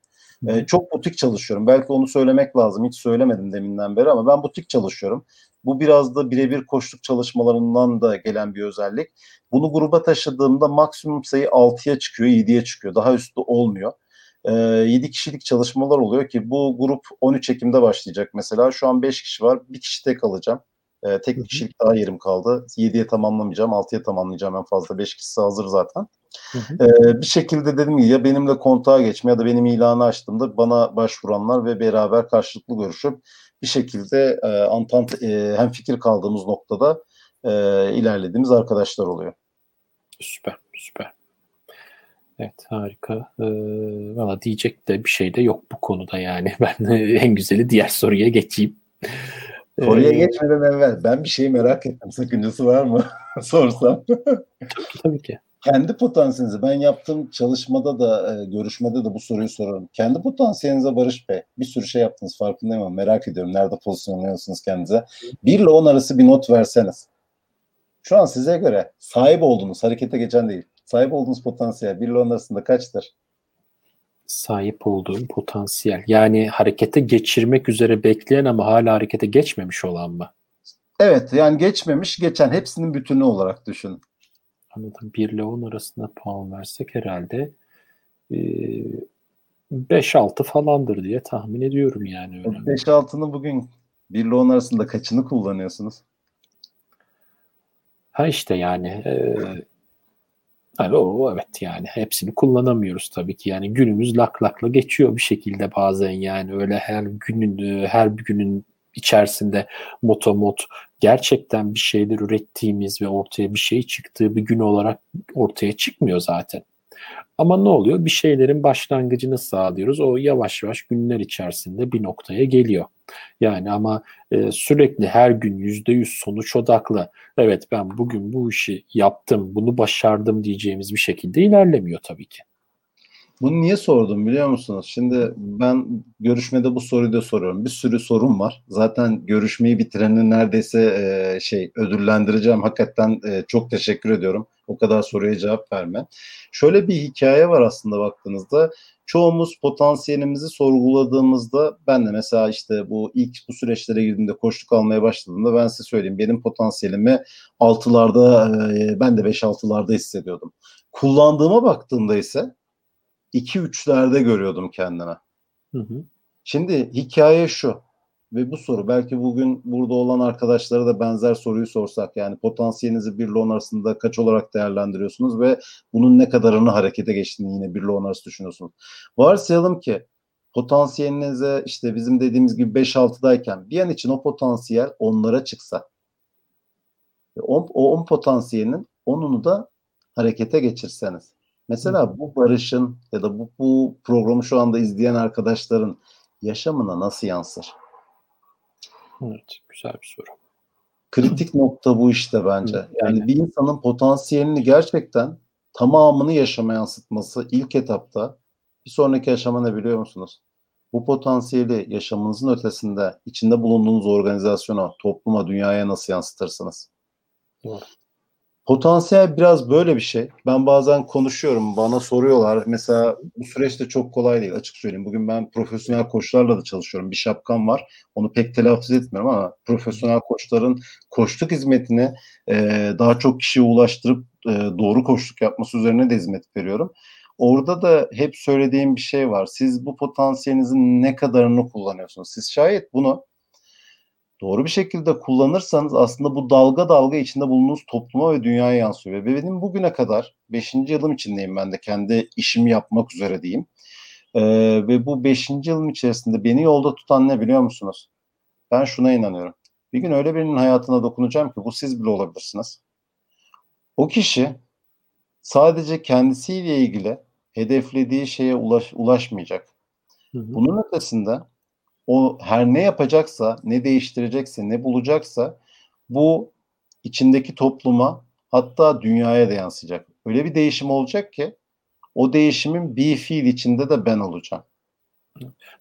E, çok butik çalışıyorum. Belki onu söylemek lazım. Hiç söylemedim deminden beri ama ben butik çalışıyorum. Bu biraz da birebir koşluk çalışmalarından da gelen bir özellik. Bunu gruba taşıdığımda maksimum sayı 6'ya çıkıyor, 7'ye çıkıyor. Daha üstü olmuyor. E, 7 kişilik çalışmalar oluyor ki bu grup 13 Ekim'de başlayacak mesela. Şu an 5 kişi var. Bir kişi tek alacağım. E, tek kişilik daha yerim kaldı. 7'ye tamamlamayacağım, 6'ya tamamlayacağım en fazla. 5 kişisi hazır zaten. Hı hı. Ee, bir şekilde dedim ki ya benimle kontağa geçme ya da benim ilanı açtığımda bana başvuranlar ve beraber karşılıklı görüşüp bir şekilde e, antant e, hem fikir kaldığımız noktada e, ilerlediğimiz arkadaşlar oluyor. Süper, süper. Evet harika. Ee, Valla diyecek de bir şey de yok bu konuda yani. [laughs] Ben en güzeli diğer soruya geçeyim. Soruya ee, geçmeden evvel ben bir şey merak ettim. Sakıncası var mı? [laughs] Sorsam. tabii, tabii ki kendi potansiyelinizi ben yaptığım çalışmada da e, görüşmede de bu soruyu soruyorum. Kendi potansiyelinize Barış Bey bir sürü şey yaptınız farkındayım ama merak ediyorum nerede pozisyonluyorsunuz kendinize. 1 ile 10 arası bir not verseniz. Şu an size göre sahip olduğunuz harekete geçen değil. Sahip olduğunuz potansiyel 1 ile 10 arasında kaçtır? Sahip olduğum potansiyel. Yani harekete geçirmek üzere bekleyen ama hala harekete geçmemiş olan mı? Evet yani geçmemiş geçen hepsinin bütünü olarak düşünün. Anladım. 1 ile 10 arasında puan versek herhalde e, 5-6 falandır diye tahmin ediyorum yani. 5-6'nı bugün 1 ile 10 arasında kaçını kullanıyorsunuz? Ha işte yani e, yani o evet yani hepsini kullanamıyoruz tabii ki. Yani günümüz lak lakla geçiyor bir şekilde bazen yani öyle her günün her bir günün içerisinde motomot gerçekten bir şeyler ürettiğimiz ve ortaya bir şey çıktığı bir gün olarak ortaya çıkmıyor zaten. Ama ne oluyor? Bir şeylerin başlangıcını sağlıyoruz. O yavaş yavaş günler içerisinde bir noktaya geliyor. Yani ama e, sürekli her gün yüzde yüz sonuç odaklı. Evet ben bugün bu işi yaptım, bunu başardım diyeceğimiz bir şekilde ilerlemiyor tabii ki. Bunu niye sordum biliyor musunuz? Şimdi ben görüşmede bu soruyu da soruyorum. Bir sürü sorun var. Zaten görüşmeyi bitirenin neredeyse e, şey ödüllendireceğim. Hakikaten e, çok teşekkür ediyorum. O kadar soruya cevap verme. Şöyle bir hikaye var aslında baktığınızda. Çoğumuz potansiyelimizi sorguladığımızda ben de mesela işte bu ilk bu süreçlere girdiğimde koştuk almaya başladığımda ben size söyleyeyim benim potansiyelimi altılarda e, ben de beş altılarda hissediyordum. Kullandığıma baktığımda ise 2-3'lerde görüyordum kendime. Hı hı. Şimdi hikaye şu ve bu soru belki bugün burada olan arkadaşlara da benzer soruyu sorsak yani potansiyelinizi 1 ile 10 arasında kaç olarak değerlendiriyorsunuz ve bunun ne kadarını harekete geçtiğini yine 1 ile 10 arası düşünüyorsunuz. Varsayalım ki potansiyelinize işte bizim dediğimiz gibi 5-6'dayken bir an için o potansiyel onlara çıksa o, o 10 potansiyelinin 10'unu da harekete geçirseniz. Mesela bu barışın ya da bu, bu programı şu anda izleyen arkadaşların yaşamına nasıl yansır? Evet, güzel bir soru. Kritik [laughs] nokta bu işte bence. Yani bir insanın potansiyelini gerçekten tamamını yaşama yansıtması ilk etapta bir sonraki aşama ne biliyor musunuz? Bu potansiyeli yaşamınızın ötesinde içinde bulunduğunuz organizasyona, topluma, dünyaya nasıl yansıtırsınız? Doğru. Potansiyel biraz böyle bir şey. Ben bazen konuşuyorum, bana soruyorlar. Mesela bu süreç de çok kolay değil açık söyleyeyim. Bugün ben profesyonel koçlarla da çalışıyorum. Bir şapkam var. Onu pek telaffuz etmiyorum ama profesyonel koçların koçluk hizmetini e, daha çok kişiye ulaştırıp e, doğru koçluk yapması üzerine de hizmet veriyorum. Orada da hep söylediğim bir şey var. Siz bu potansiyelinizin ne kadarını kullanıyorsunuz? Siz şayet bunu doğru bir şekilde kullanırsanız aslında bu dalga dalga içinde bulunduğunuz topluma ve dünyaya yansıyor. Ve benim bugüne kadar 5. yılım içindeyim ben de kendi işimi yapmak üzere diyeyim. Ee, ve bu 5. yılım içerisinde beni yolda tutan ne biliyor musunuz? Ben şuna inanıyorum. Bir gün öyle birinin hayatına dokunacağım ki bu siz bile olabilirsiniz. O kişi sadece kendisiyle ilgili hedeflediği şeye ulaş, ulaşmayacak. Hı hı. Bunun ötesinde o her ne yapacaksa, ne değiştirecekse, ne bulacaksa bu içindeki topluma hatta dünyaya da yansıyacak. Öyle bir değişim olacak ki o değişimin bir fiil içinde de ben olacağım.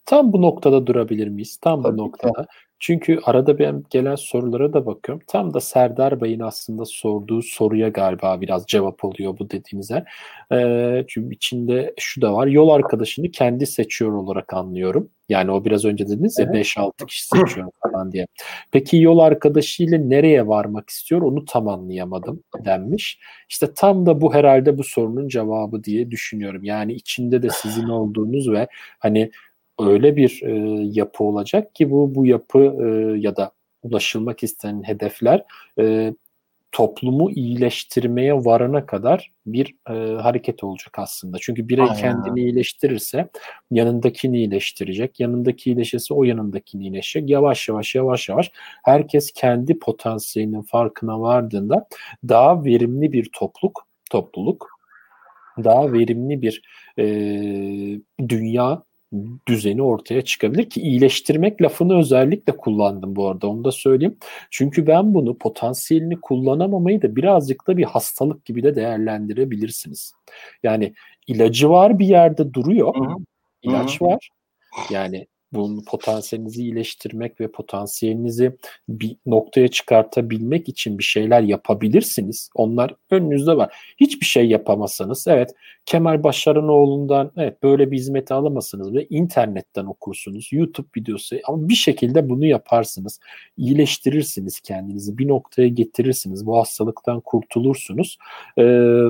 Tam bu noktada durabilir miyiz? Tam Tabii bu noktada. Ki. Çünkü arada ben gelen sorulara da bakıyorum. Tam da Serdar Bey'in aslında sorduğu soruya galiba biraz cevap oluyor bu dediğinize. Ee, çünkü içinde şu da var. Yol arkadaşını kendi seçiyor olarak anlıyorum. Yani o biraz önce dediniz ya evet. 5-6 kişi seçiyor falan diye. Peki yol arkadaşıyla nereye varmak istiyor onu tam anlayamadım denmiş. İşte tam da bu herhalde bu sorunun cevabı diye düşünüyorum. Yani içinde de sizin olduğunuz ve hani öyle bir e, yapı olacak ki bu bu yapı e, ya da ulaşılmak istenen hedefler e, toplumu iyileştirmeye varana kadar bir e, hareket olacak aslında. Çünkü birey Aynen. kendini iyileştirirse yanındakini iyileştirecek. Yanındaki iyileşirse o yanındakini iyileşecek. Yavaş yavaş yavaş yavaş herkes kendi potansiyelinin farkına vardığında daha verimli bir topluluk topluluk daha verimli bir e, dünya düzeni ortaya çıkabilir ki iyileştirmek lafını özellikle kullandım bu arada onu da söyleyeyim. Çünkü ben bunu potansiyelini kullanamamayı da birazcık da bir hastalık gibi de değerlendirebilirsiniz. Yani ilacı var bir yerde duruyor. Hı hı. İlaç hı hı. var. Yani bunun potansiyelinizi iyileştirmek ve potansiyelinizi bir noktaya çıkartabilmek için bir şeyler yapabilirsiniz. Onlar önünüzde var. Hiçbir şey yapamazsanız evet Kemal Başaranoğlu'ndan evet böyle bir hizmeti alamazsınız ve internetten okursunuz. YouTube videosu ama bir şekilde bunu yaparsınız. İyileştirirsiniz kendinizi. Bir noktaya getirirsiniz. Bu hastalıktan kurtulursunuz. Ee,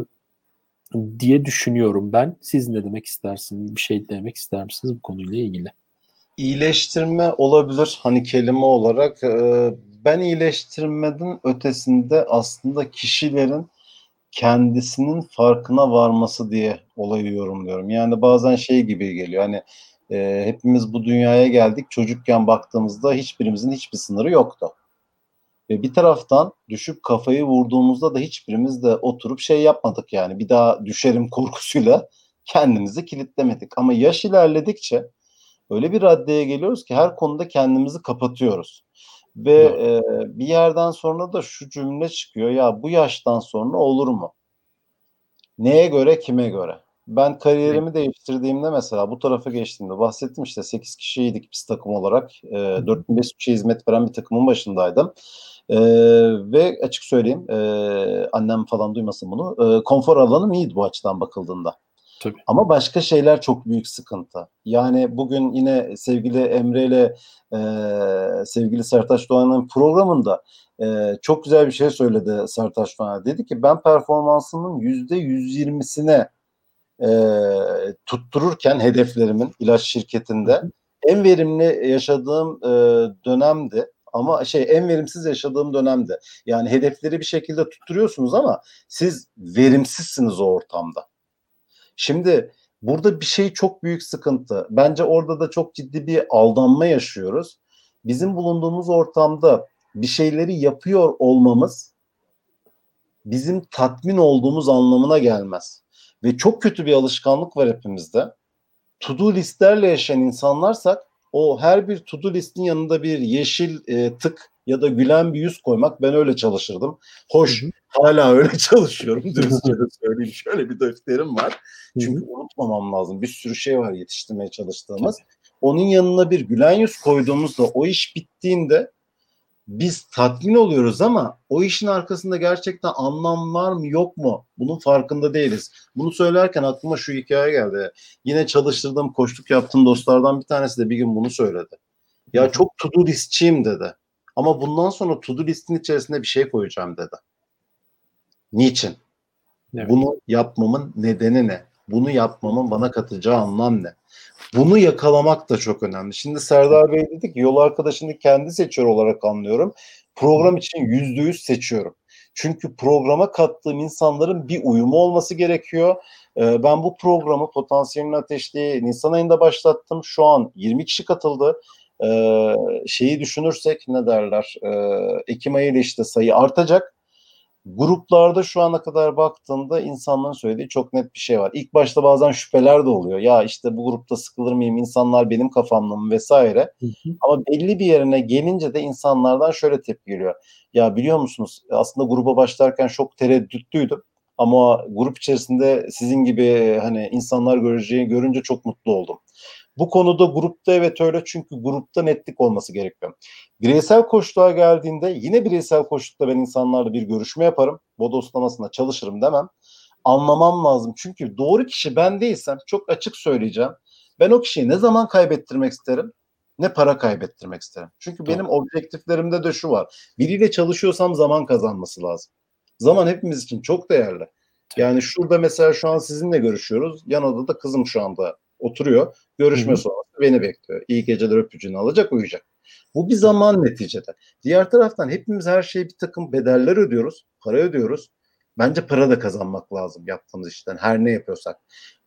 diye düşünüyorum ben. Siz ne demek istersiniz? Bir şey demek ister misiniz bu konuyla ilgili? İyileştirme olabilir hani kelime olarak. E, ben iyileştirmenin ötesinde aslında kişilerin kendisinin farkına varması diye olayı yorumluyorum. Yani bazen şey gibi geliyor hani e, hepimiz bu dünyaya geldik çocukken baktığımızda hiçbirimizin hiçbir sınırı yoktu. Ve bir taraftan düşüp kafayı vurduğumuzda da hiçbirimiz de oturup şey yapmadık yani bir daha düşerim korkusuyla kendimizi kilitlemedik. Ama yaş ilerledikçe öyle bir raddeye geliyoruz ki her konuda kendimizi kapatıyoruz. Ve e, bir yerden sonra da şu cümle çıkıyor ya bu yaştan sonra olur mu? Neye göre kime göre? Ben kariyerimi evet. değiştirdiğimde mesela bu tarafa geçtiğimde bahsettim işte 8 kişiydik biz takım olarak. E, 4500 kişiye hizmet veren bir takımın başındaydım. E, ve açık söyleyeyim e, annem falan duymasın bunu. E, konfor alanım iyiydi bu açıdan bakıldığında. Tabii. Ama başka şeyler çok büyük sıkıntı. Yani bugün yine sevgili Emre ile e, sevgili Sertaç Doğan'ın programında e, çok güzel bir şey söyledi Sertaç Doğan. Dedi ki ben performansımın yüzde yüz yirmisine e, tuttururken hedeflerimin ilaç şirketinde en verimli yaşadığım e, dönemdi. Ama şey en verimsiz yaşadığım dönemde. Yani hedefleri bir şekilde tutturuyorsunuz ama siz verimsizsiniz o ortamda. Şimdi burada bir şey çok büyük sıkıntı. Bence orada da çok ciddi bir aldanma yaşıyoruz. Bizim bulunduğumuz ortamda bir şeyleri yapıyor olmamız bizim tatmin olduğumuz anlamına gelmez. Ve çok kötü bir alışkanlık var hepimizde. To-do listlerle yaşayan insanlarsak o her bir to-do listin yanında bir yeşil e, tık ya da gülen bir yüz koymak ben öyle çalışırdım. Hoş hala öyle [laughs] çalışıyorum dürüstçe de söyleyeyim. Şöyle bir defterim var. Çünkü unutmamam lazım. Bir sürü şey var yetiştirmeye çalıştığımız. Onun yanına bir gülen yüz koyduğumuzda o iş bittiğinde biz tatmin oluyoruz ama o işin arkasında gerçekten anlam var mı yok mu? Bunun farkında değiliz. Bunu söylerken aklıma şu hikaye geldi. Yine çalıştırdığım, koştuk yaptığım dostlardan bir tanesi de bir gün bunu söyledi. Ya çok to do listçiyim dedi. Ama bundan sonra to do listin içerisinde bir şey koyacağım dedi. Niçin? Evet. Bunu yapmamın nedeni ne? Bunu yapmamın bana katacağı anlam ne? Bunu yakalamak da çok önemli. Şimdi Serdar Bey dedik yol arkadaşını kendi seçiyor olarak anlıyorum. Program için yüzde yüz seçiyorum. Çünkü programa kattığım insanların bir uyumu olması gerekiyor. Ee, ben bu programı Potansiyelin Ateşliği Nisan ayında başlattım. Şu an 20 kişi katıldı. Ee, şeyi düşünürsek ne derler? Ee, Ekim ayıyla işte sayı artacak. Gruplarda şu ana kadar baktığımda insanların söylediği çok net bir şey var. İlk başta bazen şüpheler de oluyor. Ya işte bu grupta sıkılır mıyım? İnsanlar benim kafamla mı vesaire. Hı hı. Ama belli bir yerine gelince de insanlardan şöyle tepki geliyor. Ya biliyor musunuz aslında gruba başlarken çok tereddütlüydüm. Ama grup içerisinde sizin gibi hani insanlar göreceği görünce çok mutlu oldum. Bu konuda grupta evet öyle çünkü grupta netlik olması gerekiyor. Bireysel koçluğa geldiğinde yine bireysel koçlukta ben insanlarla bir görüşme yaparım. Bodoslamasında çalışırım demem. Anlamam lazım. Çünkü doğru kişi ben değilsem çok açık söyleyeceğim. Ben o kişiyi ne zaman kaybettirmek isterim? Ne para kaybettirmek isterim. Çünkü Doğru. benim objektiflerimde de şu var. Biriyle çalışıyorsam zaman kazanması lazım. Zaman hepimiz için çok değerli. Yani şurada mesela şu an sizinle görüşüyoruz. Yan odada kızım şu anda oturuyor. Görüşme Hı-hı. sonrası beni bekliyor. İyi geceler öpücüğünü alacak uyuyacak. Bu bir zaman neticede. Diğer taraftan hepimiz her şeye bir takım bedeller ödüyoruz. Para ödüyoruz. Bence para da kazanmak lazım yaptığımız işten her ne yapıyorsak.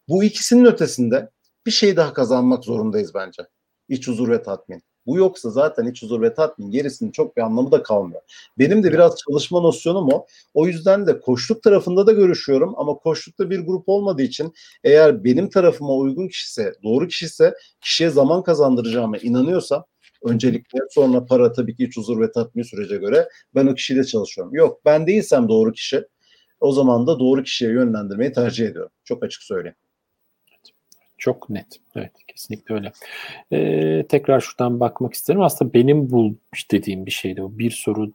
Bu ikisinin ötesinde bir şey daha kazanmak zorundayız bence. İç huzur ve tatmin. Bu yoksa zaten iç huzur ve tatmin gerisinin çok bir anlamı da kalmıyor. Benim de biraz çalışma nosyonum o. O yüzden de koşluk tarafında da görüşüyorum ama koşlukta bir grup olmadığı için eğer benim tarafıma uygun kişiyse, doğru kişiyse kişiye zaman kazandıracağıma inanıyorsam öncelikle sonra para tabii ki iç huzur ve tatmin sürece göre ben o kişiyle çalışıyorum. Yok ben değilsem doğru kişi o zaman da doğru kişiye yönlendirmeyi tercih ediyorum. Çok açık söyleyeyim. Çok net. Evet kesinlikle öyle. Ee, tekrar şuradan bakmak isterim. Aslında benim bulmuş dediğim bir şeydi. O bir soru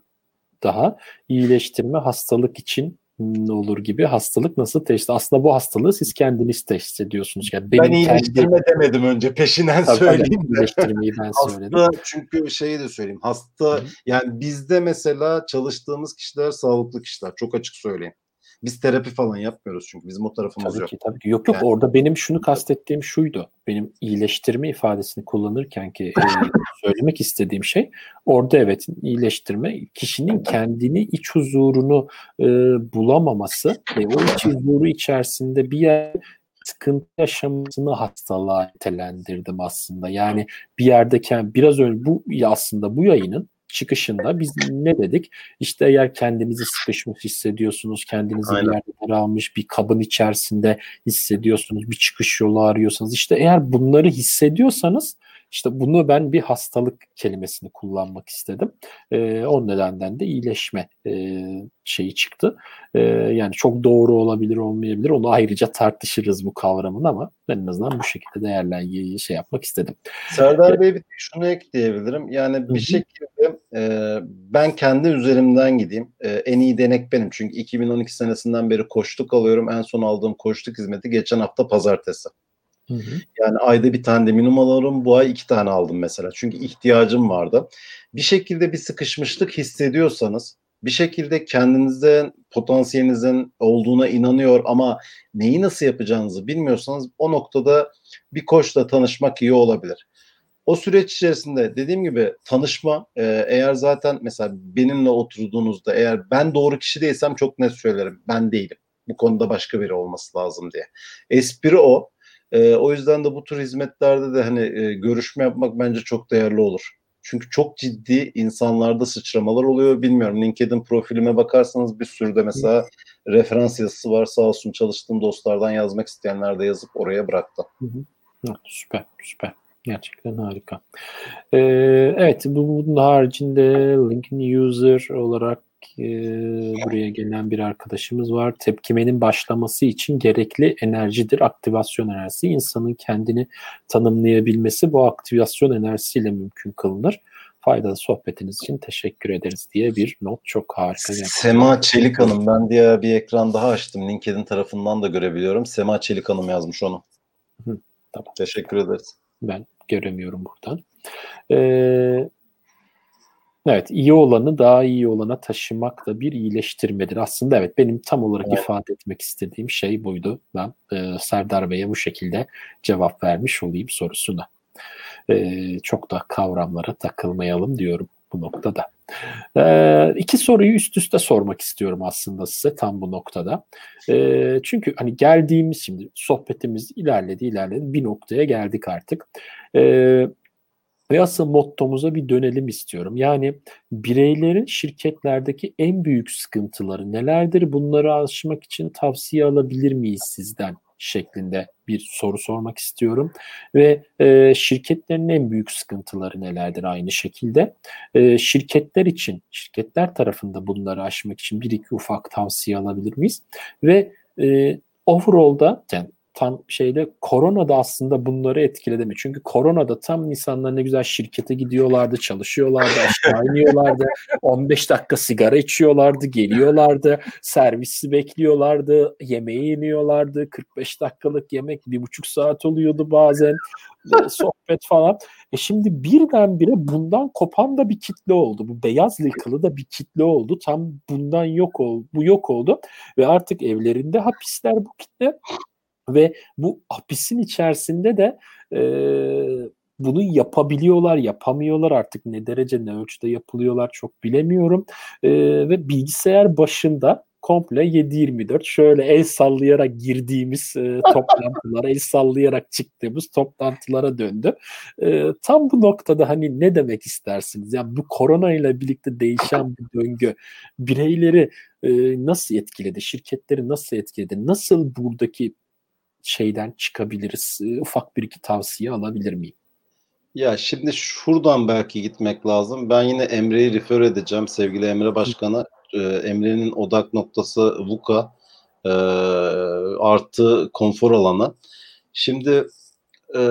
daha. İyileştirme hastalık için ne olur gibi hastalık nasıl teşhis? Aslında bu hastalığı siz kendiniz teşhis ediyorsunuz. Yani benim ben iyileştirme kendi... demedim önce peşinden Tabii söyleyeyim de. İyileştirmeyi ben hasta, söyledim. Çünkü şeyi de söyleyeyim. Hasta Hı. yani bizde mesela çalıştığımız kişiler sağlıklı kişiler. Çok açık söyleyeyim. Biz terapi falan yapmıyoruz çünkü bizim o tarafımız tabii yok. Ki, tabii ki. Yok yok yani, orada benim şunu kastettiğim şuydu. Benim iyileştirme ifadesini kullanırken ki e, [laughs] söylemek istediğim şey orada evet iyileştirme kişinin kendini iç huzurunu e, bulamaması ve o iç huzuru içerisinde bir yer sıkıntı yaşamasını hastalığa nitelendirdim aslında. Yani bir yerdeken biraz önce bu aslında bu yayının çıkışında biz ne dedik? İşte eğer kendinizi sıkışmış hissediyorsunuz, kendinizi Aynen. bir yerde daralmış bir kabın içerisinde hissediyorsunuz, bir çıkış yolu arıyorsanız işte eğer bunları hissediyorsanız işte bunu ben bir hastalık kelimesini kullanmak istedim. E, o nedenden de iyileşme e, şeyi çıktı. E, yani çok doğru olabilir olmayabilir. Onu ayrıca tartışırız bu kavramın ama en azından bu şekilde değerlendirmeyi şey yapmak istedim. Serdar Bey bir şunu ekleyebilirim. Yani bir şekilde e, ben kendi üzerimden gideyim. E, en iyi denek benim. Çünkü 2012 senesinden beri koştuk alıyorum. En son aldığım koştuk hizmeti geçen hafta pazartesi. Hı hı. Yani ayda bir tane de minimum alıyorum. Bu ay iki tane aldım mesela. Çünkü ihtiyacım vardı. Bir şekilde bir sıkışmışlık hissediyorsanız bir şekilde kendinizde potansiyelinizin olduğuna inanıyor ama neyi nasıl yapacağınızı bilmiyorsanız o noktada bir koçla tanışmak iyi olabilir. O süreç içerisinde dediğim gibi tanışma e, eğer zaten mesela benimle oturduğunuzda eğer ben doğru kişi değilsem çok net söylerim ben değilim. Bu konuda başka biri olması lazım diye. Espri o. E, o yüzden de bu tür hizmetlerde de hani e, görüşme yapmak bence çok değerli olur. Çünkü çok ciddi insanlarda sıçramalar oluyor. Bilmiyorum LinkedIn profilime bakarsanız bir sürü de mesela referans yazısı var. Sağ olsun çalıştığım dostlardan yazmak isteyenler de yazıp oraya bıraktı. Hı hı. Süper, süper. Gerçekten harika. Ee, evet, bu, bunun haricinde LinkedIn user olarak e, buraya gelen bir arkadaşımız var. Tepkimenin başlaması için gerekli enerjidir. Aktivasyon enerjisi. İnsanın kendini tanımlayabilmesi bu aktivasyon enerjisiyle mümkün kılınır. Faydalı sohbetiniz için teşekkür ederiz diye bir not çok harika. Gerçekten. Sema Çelik Hanım ben diye bir ekran daha açtım. LinkedIn tarafından da görebiliyorum. Sema Çelik Hanım yazmış onu. Hı, tamam. Teşekkür ederiz. Ben göremiyorum buradan. Ee, Evet, iyi olanı daha iyi olana taşımak da bir iyileştirmedir. Aslında evet benim tam olarak evet. ifade etmek istediğim şey buydu. Ben e, Serdar Bey'e bu şekilde cevap vermiş olayım sorusuna. E, çok da kavramlara takılmayalım diyorum bu noktada. E, iki soruyu üst üste sormak istiyorum aslında size tam bu noktada. E, çünkü hani geldiğimiz şimdi sohbetimiz ilerledi ilerledi bir noktaya geldik artık. E, ve asıl mottomuza bir dönelim istiyorum. Yani bireylerin şirketlerdeki en büyük sıkıntıları nelerdir? Bunları aşmak için tavsiye alabilir miyiz sizden? şeklinde bir soru sormak istiyorum. Ve e, şirketlerin en büyük sıkıntıları nelerdir aynı şekilde? E, şirketler için, şirketler tarafında bunları aşmak için bir iki ufak tavsiye alabilir miyiz? Ve e, overall'da yani tam şeyde korona da aslında bunları etkiledi mi? Çünkü korona da tam insanlar ne güzel şirkete gidiyorlardı, çalışıyorlardı, aşağı [laughs] iniyorlardı, 15 dakika sigara içiyorlardı, geliyorlardı, servisi bekliyorlardı, yemeğe iniyorlardı, 45 dakikalık yemek bir buçuk saat oluyordu bazen, sohbet falan. E şimdi birdenbire bundan kopan da bir kitle oldu. Bu beyaz yakalı da bir kitle oldu. Tam bundan yok oldu. Bu yok oldu ve artık evlerinde hapisler bu kitle ve bu hapisin içerisinde de e, bunu yapabiliyorlar, yapamıyorlar artık ne derece ne ölçüde yapılıyorlar çok bilemiyorum. E, ve bilgisayar başında komple 7-24 şöyle el sallayarak girdiğimiz e, [laughs] toplantılara, el sallayarak çıktığımız toplantılara döndü. E, tam bu noktada hani ne demek istersiniz? Yani bu korona ile birlikte değişen bir döngü bireyleri e, nasıl etkiledi? Şirketleri nasıl etkiledi? Nasıl buradaki şeyden çıkabiliriz? Ufak bir iki tavsiye alabilir miyim? Ya şimdi şuradan belki gitmek lazım. Ben yine Emre'yi refer edeceğim. Sevgili Emre Başkan'a. Ee, Emre'nin odak noktası VUCA e, artı konfor alanı. Şimdi e,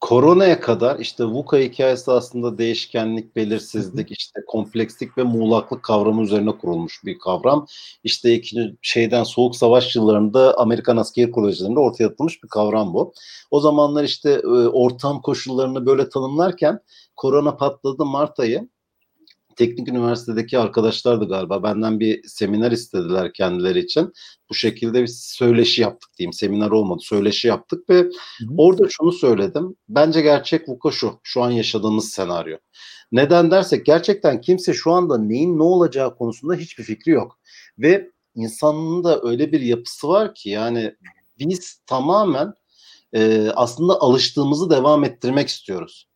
koronaya kadar işte VUCA hikayesi aslında değişkenlik, belirsizlik, işte komplekslik ve muğlaklık kavramı üzerine kurulmuş bir kavram. İşte ikinci şeyden soğuk savaş yıllarında Amerikan askeri kolejlerinde ortaya atılmış bir kavram bu. O zamanlar işte e, ortam koşullarını böyle tanımlarken korona patladı Mart ayı teknik üniversitedeki arkadaşlardı galiba. Benden bir seminer istediler kendileri için. Bu şekilde bir söyleşi yaptık diyeyim. Seminer olmadı. Söyleşi yaptık ve orada şunu söyledim. Bence gerçek vuku şu. Şu an yaşadığımız senaryo. Neden dersek gerçekten kimse şu anda neyin ne olacağı konusunda hiçbir fikri yok. Ve insanın da öyle bir yapısı var ki yani biz tamamen e, aslında alıştığımızı devam ettirmek istiyoruz.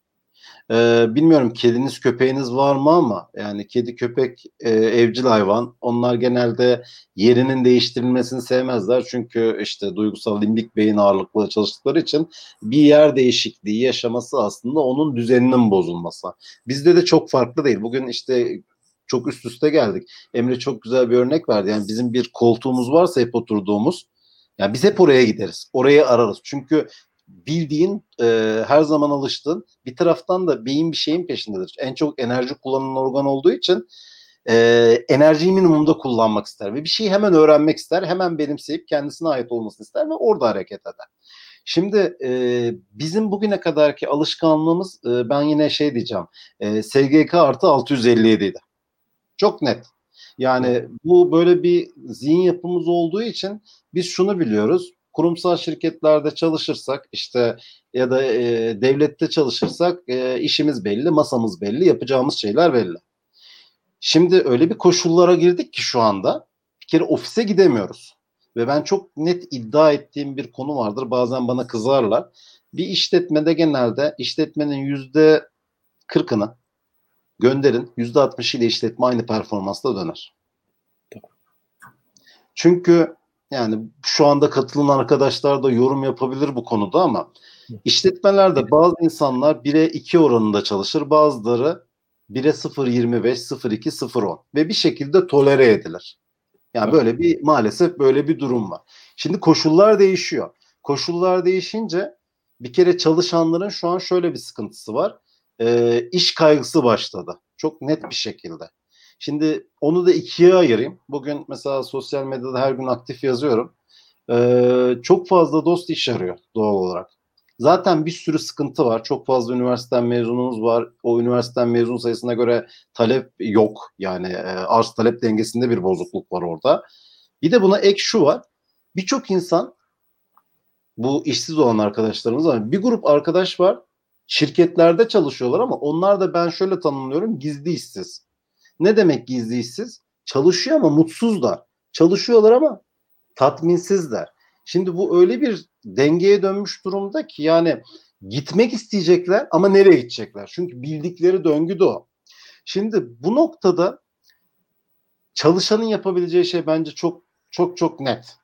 Ee, bilmiyorum kediniz köpeğiniz var mı ama yani kedi köpek e, evcil hayvan. Onlar genelde yerinin değiştirilmesini sevmezler. Çünkü işte duygusal limbik beyin ağırlıklı çalıştıkları için bir yer değişikliği yaşaması aslında onun düzeninin bozulması. Bizde de çok farklı değil. Bugün işte çok üst üste geldik. Emre çok güzel bir örnek verdi. Yani bizim bir koltuğumuz varsa hep oturduğumuz yani biz hep oraya gideriz. Orayı ararız. Çünkü bildiğin e, her zaman alıştığın bir taraftan da beyin bir şeyin peşindedir. En çok enerji kullanan organ olduğu için e, enerjiyi minimumda kullanmak ister ve bir şeyi hemen öğrenmek ister, hemen benimseyip kendisine ait olmasını ister ve orada hareket eder. Şimdi e, bizim bugüne kadarki alışkanlığımız e, ben yine şey diyeceğim e, SGK artı 657 idi. Çok net. Yani bu böyle bir zihin yapımız olduğu için biz şunu biliyoruz. Kurumsal şirketlerde çalışırsak işte ya da e, devlette çalışırsak e, işimiz belli, masamız belli, yapacağımız şeyler belli. Şimdi öyle bir koşullara girdik ki şu anda bir kere ofise gidemiyoruz. Ve ben çok net iddia ettiğim bir konu vardır. Bazen bana kızarlar. Bir işletmede genelde işletmenin yüzde kırkını gönderin. Yüzde altmış ile işletme aynı performansla döner. Çünkü yani şu anda katılan arkadaşlar da yorum yapabilir bu konuda ama işletmelerde bazı insanlar 1'e 2 oranında çalışır. Bazıları 1'e 0.25, 0.2, 0.10 ve bir şekilde tolere edilir. Yani böyle bir maalesef böyle bir durum var. Şimdi koşullar değişiyor. Koşullar değişince bir kere çalışanların şu an şöyle bir sıkıntısı var. E, iş kaygısı başladı. Çok net bir şekilde. Şimdi onu da ikiye ayırayım. Bugün mesela sosyal medyada her gün aktif yazıyorum. Ee, çok fazla dost iş arıyor doğal olarak. Zaten bir sürü sıkıntı var. Çok fazla üniversiteden mezunumuz var. O üniversiteden mezun sayısına göre talep yok. Yani e, arz talep dengesinde bir bozukluk var orada. Bir de buna ek şu var. Birçok insan bu işsiz olan arkadaşlarımız var. Bir grup arkadaş var. Şirketlerde çalışıyorlar ama onlar da ben şöyle tanımlıyorum gizli işsiz. Ne demek gizli işsiz? Çalışıyor ama mutsuzlar. Çalışıyorlar ama tatminsizler. Şimdi bu öyle bir dengeye dönmüş durumda ki yani gitmek isteyecekler ama nereye gidecekler? Çünkü bildikleri döngü de o. Şimdi bu noktada çalışanın yapabileceği şey bence çok çok çok net.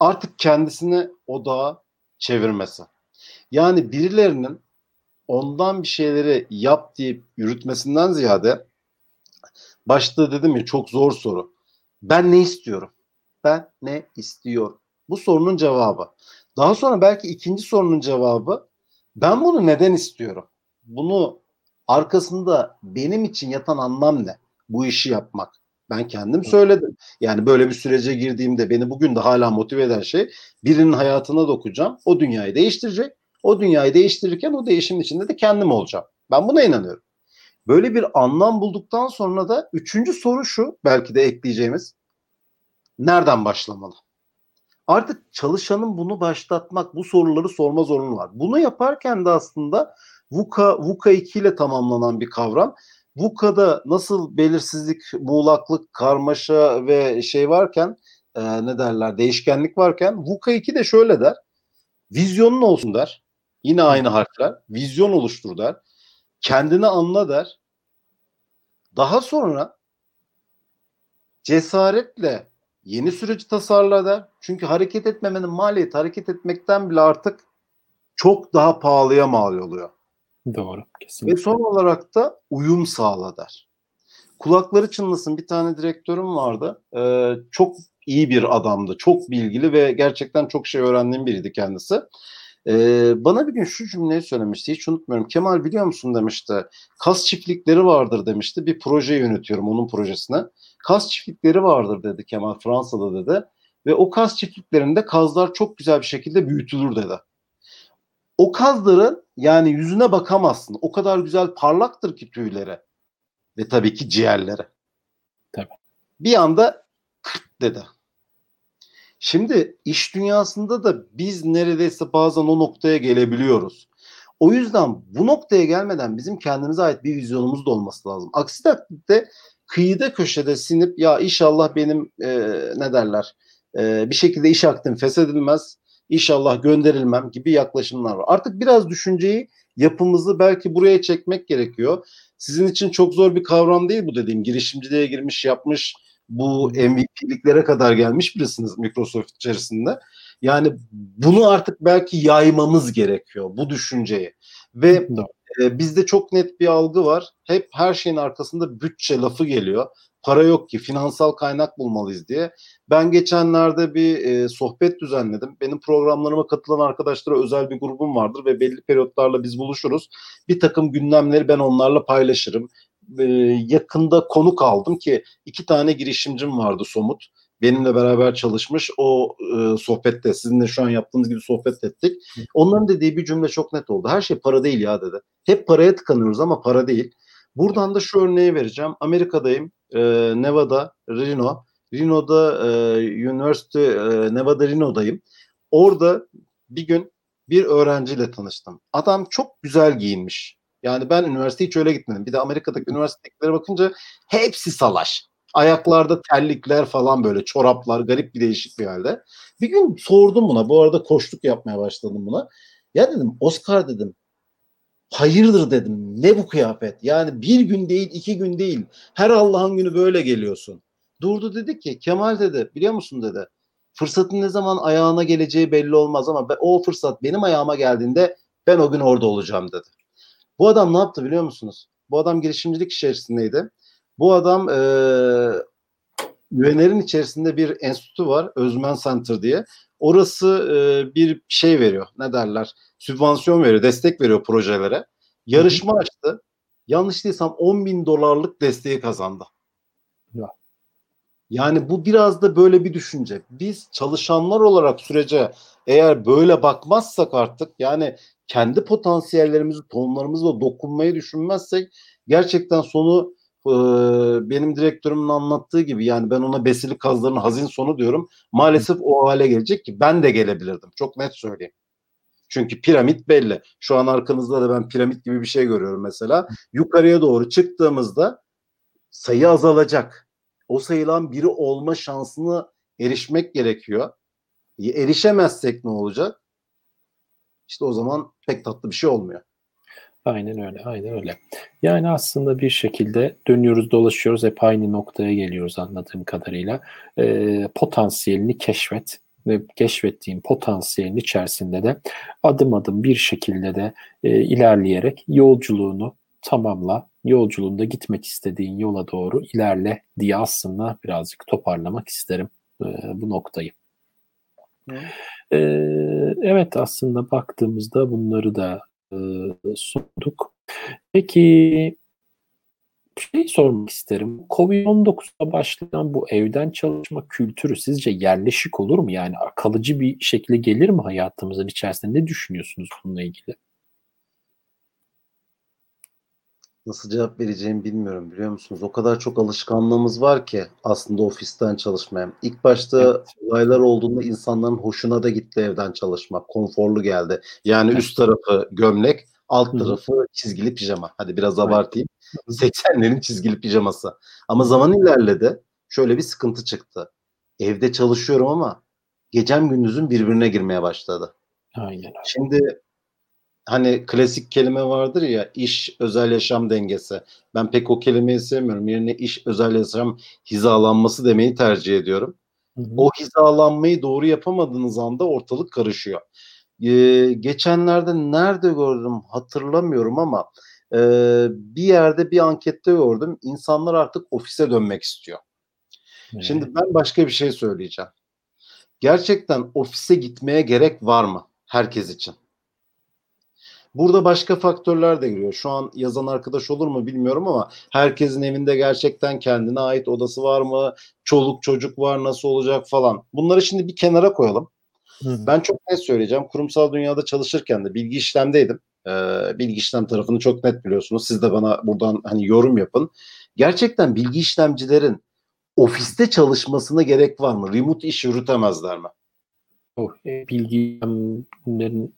Artık kendisini odağa çevirmesi. Yani birilerinin ondan bir şeyleri yap deyip yürütmesinden ziyade başta dedim ya çok zor soru. Ben ne istiyorum? Ben ne istiyorum? Bu sorunun cevabı. Daha sonra belki ikinci sorunun cevabı ben bunu neden istiyorum? Bunu arkasında benim için yatan anlam ne? Bu işi yapmak. Ben kendim söyledim. Yani böyle bir sürece girdiğimde beni bugün de hala motive eden şey birinin hayatına dokacağım. O dünyayı değiştirecek. O dünyayı değiştirirken o değişimin içinde de kendim olacağım. Ben buna inanıyorum. Böyle bir anlam bulduktan sonra da üçüncü soru şu belki de ekleyeceğimiz. Nereden başlamalı? Artık çalışanın bunu başlatmak, bu soruları sorma zorunlu var. Bunu yaparken de aslında VUCA, VUCA 2 ile tamamlanan bir kavram. VUCA'da nasıl belirsizlik, muğlaklık, karmaşa ve şey varken e, ne derler değişkenlik varken VUCA 2 de şöyle der. Vizyonun olsun der. Yine aynı harfler. Vizyon oluştur der. Kendini anla der. Daha sonra cesaretle yeni süreci tasarla der. Çünkü hareket etmemenin maliyeti hareket etmekten bile artık çok daha pahalıya mal oluyor. Doğru. Kesinlikle. Ve son olarak da uyum sağla der. Kulakları çınlasın bir tane direktörüm vardı. Ee, çok iyi bir adamdı. Çok bilgili ve gerçekten çok şey öğrendiğim biriydi kendisi. Ee, bana bir gün şu cümleyi söylemişti. Hiç unutmuyorum. Kemal biliyor musun demişti. Kas çiftlikleri vardır demişti. Bir proje yönetiyorum onun projesine. Kas çiftlikleri vardır dedi Kemal Fransa'da dedi. Ve o kas çiftliklerinde kazlar çok güzel bir şekilde büyütülür dedi. O kazların yani yüzüne bakamazsın. O kadar güzel parlaktır ki tüyleri. Ve tabii ki ciğerleri. Tabii. Bir anda kırt dedi. Şimdi iş dünyasında da biz neredeyse bazen o noktaya gelebiliyoruz. O yüzden bu noktaya gelmeden bizim kendimize ait bir vizyonumuz da olması lazım. Aksi takdirde kıyıda köşede sinip ya inşallah benim e, ne derler e, bir şekilde iş aktim feshedilmez, inşallah gönderilmem gibi yaklaşımlar var. Artık biraz düşünceyi yapımızı belki buraya çekmek gerekiyor. Sizin için çok zor bir kavram değil bu dediğim girişimciliğe girmiş yapmış bu MVP'liklere kadar gelmiş birisiniz Microsoft içerisinde. Yani bunu artık belki yaymamız gerekiyor bu düşünceyi. Ve e, bizde çok net bir algı var. Hep her şeyin arkasında bütçe lafı geliyor. Para yok ki finansal kaynak bulmalıyız diye. Ben geçenlerde bir e, sohbet düzenledim. Benim programlarıma katılan arkadaşlara özel bir grubum vardır ve belli periyotlarla biz buluşuruz. Bir takım gündemleri ben onlarla paylaşırım e, yakında konuk aldım ki iki tane girişimcim vardı somut. Benimle beraber çalışmış o e, sohbette sizinle şu an yaptığımız gibi sohbet ettik. Onların dediği bir cümle çok net oldu. Her şey para değil ya dedi. Hep paraya tıkanıyoruz ama para değil. Buradan da şu örneği vereceğim. Amerika'dayım. E, Nevada, Reno. Reno'da e, University e, Nevada Reno'dayım. Orada bir gün bir öğrenciyle tanıştım. Adam çok güzel giyinmiş. Yani ben üniversiteye hiç öyle gitmedim. Bir de Amerika'daki üniversitelere bakınca hepsi salaş. Ayaklarda terlikler falan böyle çoraplar garip bir değişik bir halde. Bir gün sordum buna. Bu arada koştuk yapmaya başladım buna. Ya dedim Oscar dedim. Hayırdır dedim. Ne bu kıyafet? Yani bir gün değil iki gün değil. Her Allah'ın günü böyle geliyorsun. Durdu dedi ki Kemal dedi biliyor musun dedi. Fırsatın ne zaman ayağına geleceği belli olmaz ama o fırsat benim ayağıma geldiğinde ben o gün orada olacağım dedi. Bu adam ne yaptı biliyor musunuz? Bu adam girişimcilik içerisindeydi. Bu adam e, UNR'in içerisinde bir enstitü var. Özmen Center diye. Orası e, bir şey veriyor. Ne derler? Sübvansiyon veriyor. Destek veriyor projelere. Yarışma açtı. Yanlış değilsem 10 bin dolarlık desteği kazandı. Ya. Yani bu biraz da böyle bir düşünce. Biz çalışanlar olarak sürece eğer böyle bakmazsak artık yani kendi potansiyellerimizi, tonlarımızla dokunmayı düşünmezsek gerçekten sonu e, benim direktörümün anlattığı gibi yani ben ona besili kazların hazin sonu diyorum. Maalesef o hale gelecek ki ben de gelebilirdim. Çok net söyleyeyim. Çünkü piramit belli. Şu an arkanızda da ben piramit gibi bir şey görüyorum mesela. Yukarıya doğru çıktığımızda sayı azalacak. O sayılan biri olma şansını erişmek gerekiyor. Erişemezsek ne olacak? İşte o zaman pek tatlı bir şey olmuyor. Aynen öyle, aynen öyle. Yani aslında bir şekilde dönüyoruz, dolaşıyoruz, hep aynı noktaya geliyoruz anladığım kadarıyla. E, potansiyelini keşfet ve keşfettiğin potansiyelin içerisinde de adım adım bir şekilde de e, ilerleyerek yolculuğunu tamamla, yolculuğunda gitmek istediğin yola doğru ilerle diye aslında birazcık toparlamak isterim e, bu noktayı. Ee, evet aslında baktığımızda bunları da e, sunduk. Peki şey sormak isterim. Covid-19'da başlayan bu evden çalışma kültürü sizce yerleşik olur mu? Yani kalıcı bir şekilde gelir mi hayatımızın içerisinde? Ne düşünüyorsunuz bununla ilgili? Nasıl cevap vereceğimi bilmiyorum biliyor musunuz? O kadar çok alışkanlığımız var ki aslında ofisten çalışmaya. İlk başta evet. olaylar olduğunda insanların hoşuna da gitti evden çalışmak. Konforlu geldi. Yani evet. üst tarafı gömlek, alt Hı. tarafı çizgili pijama. Hadi biraz abartayım. 80'lerin çizgili pijaması. Ama zaman ilerledi. Şöyle bir sıkıntı çıktı. Evde çalışıyorum ama gecem gündüzüm birbirine girmeye başladı. Aynen. Şimdi hani klasik kelime vardır ya iş özel yaşam dengesi. Ben pek o kelimeyi sevmiyorum. Yerine iş özel yaşam hizalanması demeyi tercih ediyorum. Hı hı. O hizalanmayı doğru yapamadığınız anda ortalık karışıyor. Ee, geçenlerde nerede gördüm hatırlamıyorum ama e, bir yerde bir ankette gördüm. İnsanlar artık ofise dönmek istiyor. Evet. Şimdi ben başka bir şey söyleyeceğim. Gerçekten ofise gitmeye gerek var mı herkes için? Burada başka faktörler de giriyor. Şu an yazan arkadaş olur mu bilmiyorum ama herkesin evinde gerçekten kendine ait odası var mı? Çoluk çocuk var nasıl olacak falan. Bunları şimdi bir kenara koyalım. Hı. Ben çok net söyleyeceğim. Kurumsal dünyada çalışırken de bilgi işlemdeydim. Ee, bilgi işlem tarafını çok net biliyorsunuz. Siz de bana buradan hani yorum yapın. Gerçekten bilgi işlemcilerin ofiste çalışmasına gerek var mı? Remote iş yürütemezler mi? Oh, e, bilgi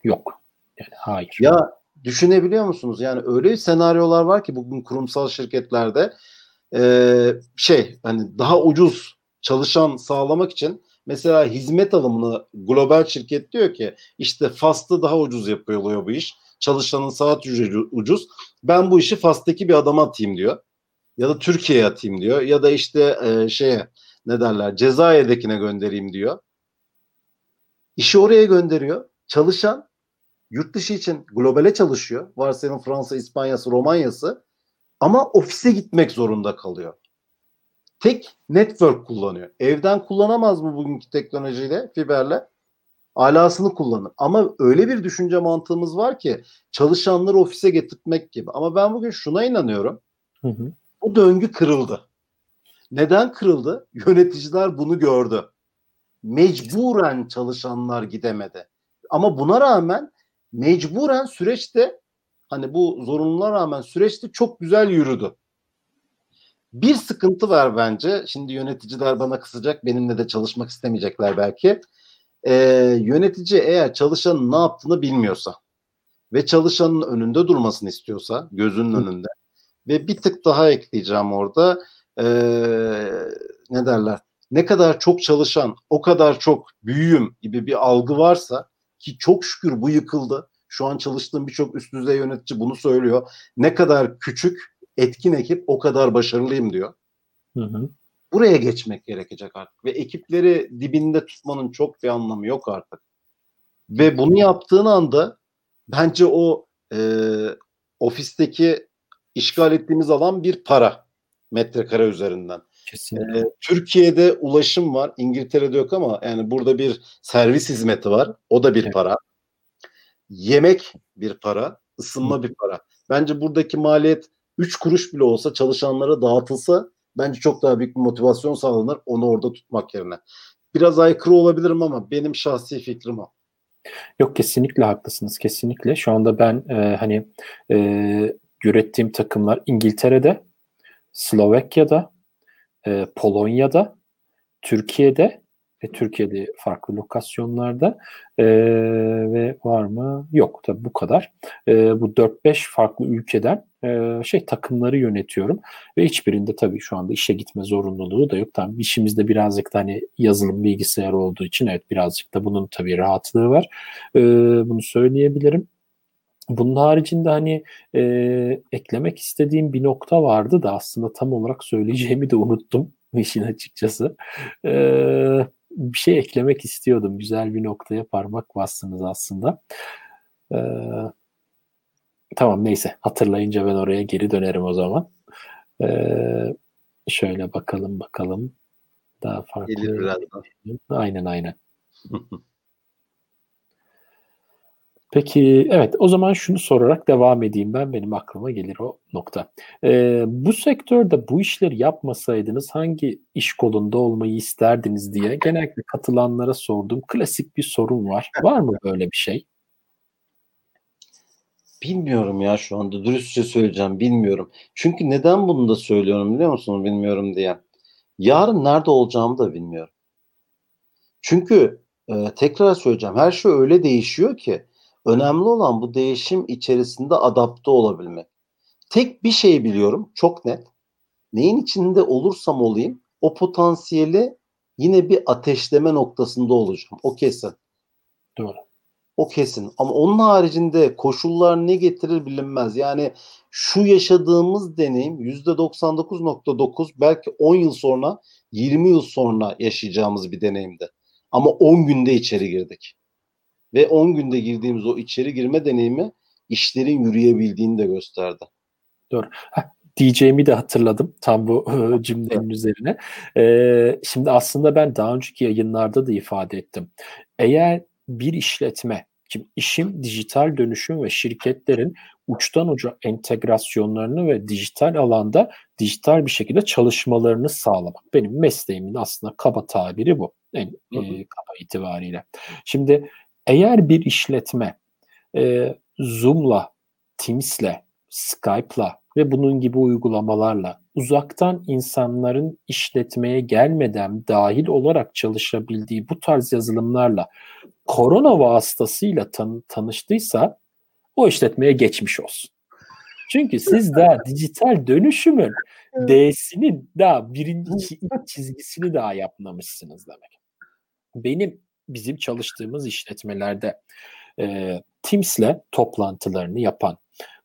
yok. Yani hayır. Ya düşünebiliyor musunuz? Yani öyle senaryolar var ki bugün kurumsal şirketlerde e, şey hani daha ucuz çalışan sağlamak için mesela hizmet alımını global şirket diyor ki işte FAST'ı daha ucuz yapıyor bu iş. Çalışanın saat ücreti ucuz. Ben bu işi FAST'taki bir adama atayım diyor. Ya da Türkiye'ye atayım diyor. Ya da işte e, şeye ne derler Cezayir'dekine göndereyim diyor. İşi oraya gönderiyor. Çalışan yurt dışı için globale çalışıyor. Varsayalım Fransa, İspanya'sı, Romanya'sı ama ofise gitmek zorunda kalıyor. Tek network kullanıyor. Evden kullanamaz mı bugünkü teknolojiyle, fiberle? Alasını kullanır. Ama öyle bir düşünce mantığımız var ki çalışanları ofise getirmek gibi. Ama ben bugün şuna inanıyorum. Hı hı. Bu döngü kırıldı. Neden kırıldı? Yöneticiler bunu gördü. Mecburen çalışanlar gidemedi. Ama buna rağmen mecburen süreçte hani bu zorunluluğa rağmen süreçte çok güzel yürüdü. Bir sıkıntı var bence. Şimdi yöneticiler bana kısacak, benimle de çalışmak istemeyecekler belki. Ee, yönetici eğer çalışanın ne yaptığını bilmiyorsa ve çalışanın önünde durmasını istiyorsa, gözünün önünde ve bir tık daha ekleyeceğim orada. Ee, ne derler? Ne kadar çok çalışan, o kadar çok büyüğüm gibi bir algı varsa ki çok şükür bu yıkıldı. Şu an çalıştığım birçok üst düzey yönetici bunu söylüyor. Ne kadar küçük, etkin ekip o kadar başarılıyım diyor. Hı hı. Buraya geçmek gerekecek artık ve ekipleri dibinde tutmanın çok bir anlamı yok artık. Ve bunu yaptığın anda bence o e, ofisteki işgal ettiğimiz alan bir para metrekare üzerinden. Kesinlikle. Ee, Türkiye'de ulaşım var. İngiltere'de yok ama yani burada bir servis hizmeti var. O da bir evet. para. Yemek bir para. ısınma Hı. bir para. Bence buradaki maliyet 3 kuruş bile olsa çalışanlara dağıtılsa bence çok daha büyük bir motivasyon sağlanır onu orada tutmak yerine. Biraz aykırı olabilirim ama benim şahsi fikrim o. Yok kesinlikle haklısınız kesinlikle. Şu anda ben e, hani e, ürettiğim takımlar İngiltere'de, Slovakya'da, e, Polonya'da, Türkiye'de ve Türkiye'de farklı lokasyonlarda e, ve var mı? Yok tabi bu kadar. E, bu 4-5 farklı ülkeden e, şey takımları yönetiyorum ve hiçbirinde tabii şu anda işe gitme zorunluluğu da yok. Tamam işimizde birazcık da hani yazılım bilgisayar olduğu için evet birazcık da bunun tabii rahatlığı var. E, bunu söyleyebilirim. Bunun haricinde hani e, eklemek istediğim bir nokta vardı da aslında tam olarak söyleyeceğimi de unuttum [laughs] işin açıkçası. E, bir şey eklemek istiyordum. Güzel bir noktaya parmak bastınız aslında. E, tamam neyse hatırlayınca ben oraya geri dönerim o zaman. E, şöyle bakalım bakalım. Daha farklı. Gelir birazdan. [laughs] Aynen aynen. [laughs] Peki evet o zaman şunu sorarak devam edeyim ben benim aklıma gelir o nokta. Ee, bu sektörde bu işleri yapmasaydınız hangi iş kolunda olmayı isterdiniz diye genellikle katılanlara sorduğum klasik bir sorun var. Var mı böyle bir şey? Bilmiyorum ya şu anda dürüstçe söyleyeceğim bilmiyorum. Çünkü neden bunu da söylüyorum biliyor musun bilmiyorum diye. Yarın nerede olacağımı da bilmiyorum. Çünkü e, tekrar söyleyeceğim her şey öyle değişiyor ki Önemli olan bu değişim içerisinde adapte olabilmek. Tek bir şey biliyorum çok net. Neyin içinde olursam olayım o potansiyeli yine bir ateşleme noktasında olacağım. O kesin. Doğru. O kesin. Ama onun haricinde koşullar ne getirir bilinmez. Yani şu yaşadığımız deneyim %99.9 belki 10 yıl sonra 20 yıl sonra yaşayacağımız bir deneyimdi. Ama 10 günde içeri girdik. Ve 10 günde girdiğimiz o içeri girme deneyimi işlerin yürüyebildiğini de gösterdi. Doğru. Heh, diyeceğimi de hatırladım tam bu [laughs] cümlenin üzerine. Ee, şimdi aslında ben daha önceki yayınlarda da ifade ettim. Eğer bir işletme, şimdi işim dijital dönüşüm ve şirketlerin uçtan uca entegrasyonlarını ve dijital alanda dijital bir şekilde çalışmalarını sağlamak. Benim mesleğimin aslında kaba tabiri bu. En e, kaba itibariyle. Şimdi eğer bir işletme e, Zoom'la, Teams'le, Skype'la ve bunun gibi uygulamalarla uzaktan insanların işletmeye gelmeden dahil olarak çalışabildiği bu tarz yazılımlarla korona vasıtasıyla tan- tanıştıysa o işletmeye geçmiş olsun. Çünkü siz daha dijital dönüşümün D'sinin daha birinci çizgisini daha yapmamışsınız demek. Benim bizim çalıştığımız işletmelerde e, Teams'le toplantılarını yapan,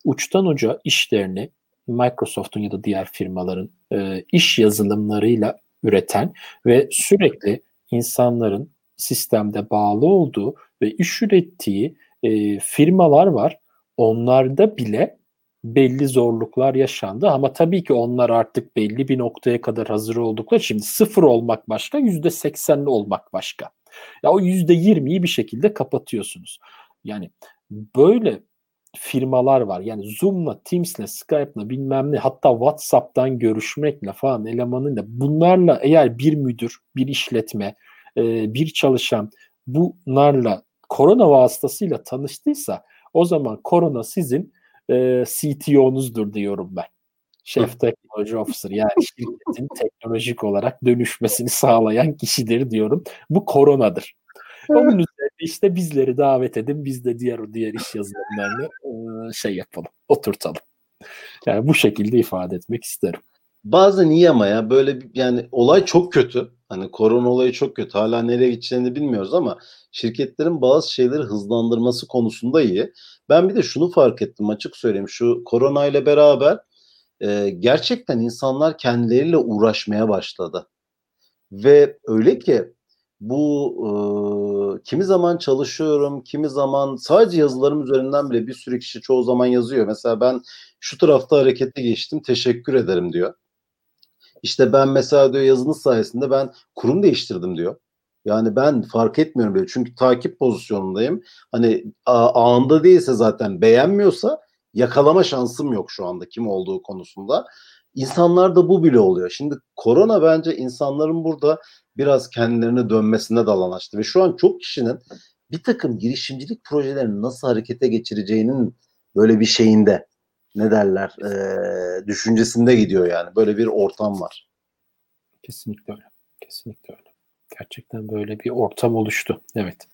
uçtan uca işlerini Microsoft'un ya da diğer firmaların e, iş yazılımlarıyla üreten ve sürekli insanların sistemde bağlı olduğu ve iş ürettiği e, firmalar var. Onlarda bile belli zorluklar yaşandı ama tabii ki onlar artık belli bir noktaya kadar hazır oldukları şimdi sıfır olmak başka yüzde seksenli olmak başka. Ya o yüzde yirmiyi bir şekilde kapatıyorsunuz. Yani böyle firmalar var. Yani Zoom'la, Teams'le, Skype'la bilmem ne hatta WhatsApp'tan görüşmekle falan elemanıyla bunlarla eğer bir müdür, bir işletme, bir çalışan bunlarla korona vasıtasıyla tanıştıysa o zaman korona sizin e, CTO'nuzdur diyorum ben. Chief Technology Officer yani şirketin [laughs] teknolojik olarak dönüşmesini sağlayan kişidir diyorum. Bu koronadır. Onun üzerine işte bizleri davet edin. Biz de diğer diğer iş yazılımlarını şey yapalım. Oturtalım. Yani bu şekilde ifade etmek isterim. Bazen iyi ama ya böyle yani olay çok kötü. Hani korona olayı çok kötü. Hala nereye gideceğini bilmiyoruz ama şirketlerin bazı şeyleri hızlandırması konusunda iyi. Ben bir de şunu fark ettim açık söyleyeyim. Şu korona ile beraber e, gerçekten insanlar kendileriyle uğraşmaya başladı. Ve öyle ki bu e, kimi zaman çalışıyorum, kimi zaman sadece yazılarım üzerinden bile bir sürü kişi çoğu zaman yazıyor. Mesela ben şu tarafta harekete geçtim, teşekkür ederim diyor. İşte ben mesela diyor yazınız sayesinde ben kurum değiştirdim diyor. Yani ben fark etmiyorum bile. Çünkü takip pozisyonundayım. Hani anında değilse zaten beğenmiyorsa yakalama şansım yok şu anda kim olduğu konusunda. İnsanlar da bu bile oluyor. Şimdi korona bence insanların burada biraz kendilerine dönmesine de alan açtı. Ve şu an çok kişinin bir takım girişimcilik projelerini nasıl harekete geçireceğinin böyle bir şeyinde ne derler e, düşüncesinde gidiyor yani. Böyle bir ortam var. Kesinlikle öyle. Kesinlikle öyle. Gerçekten böyle bir ortam oluştu. Evet.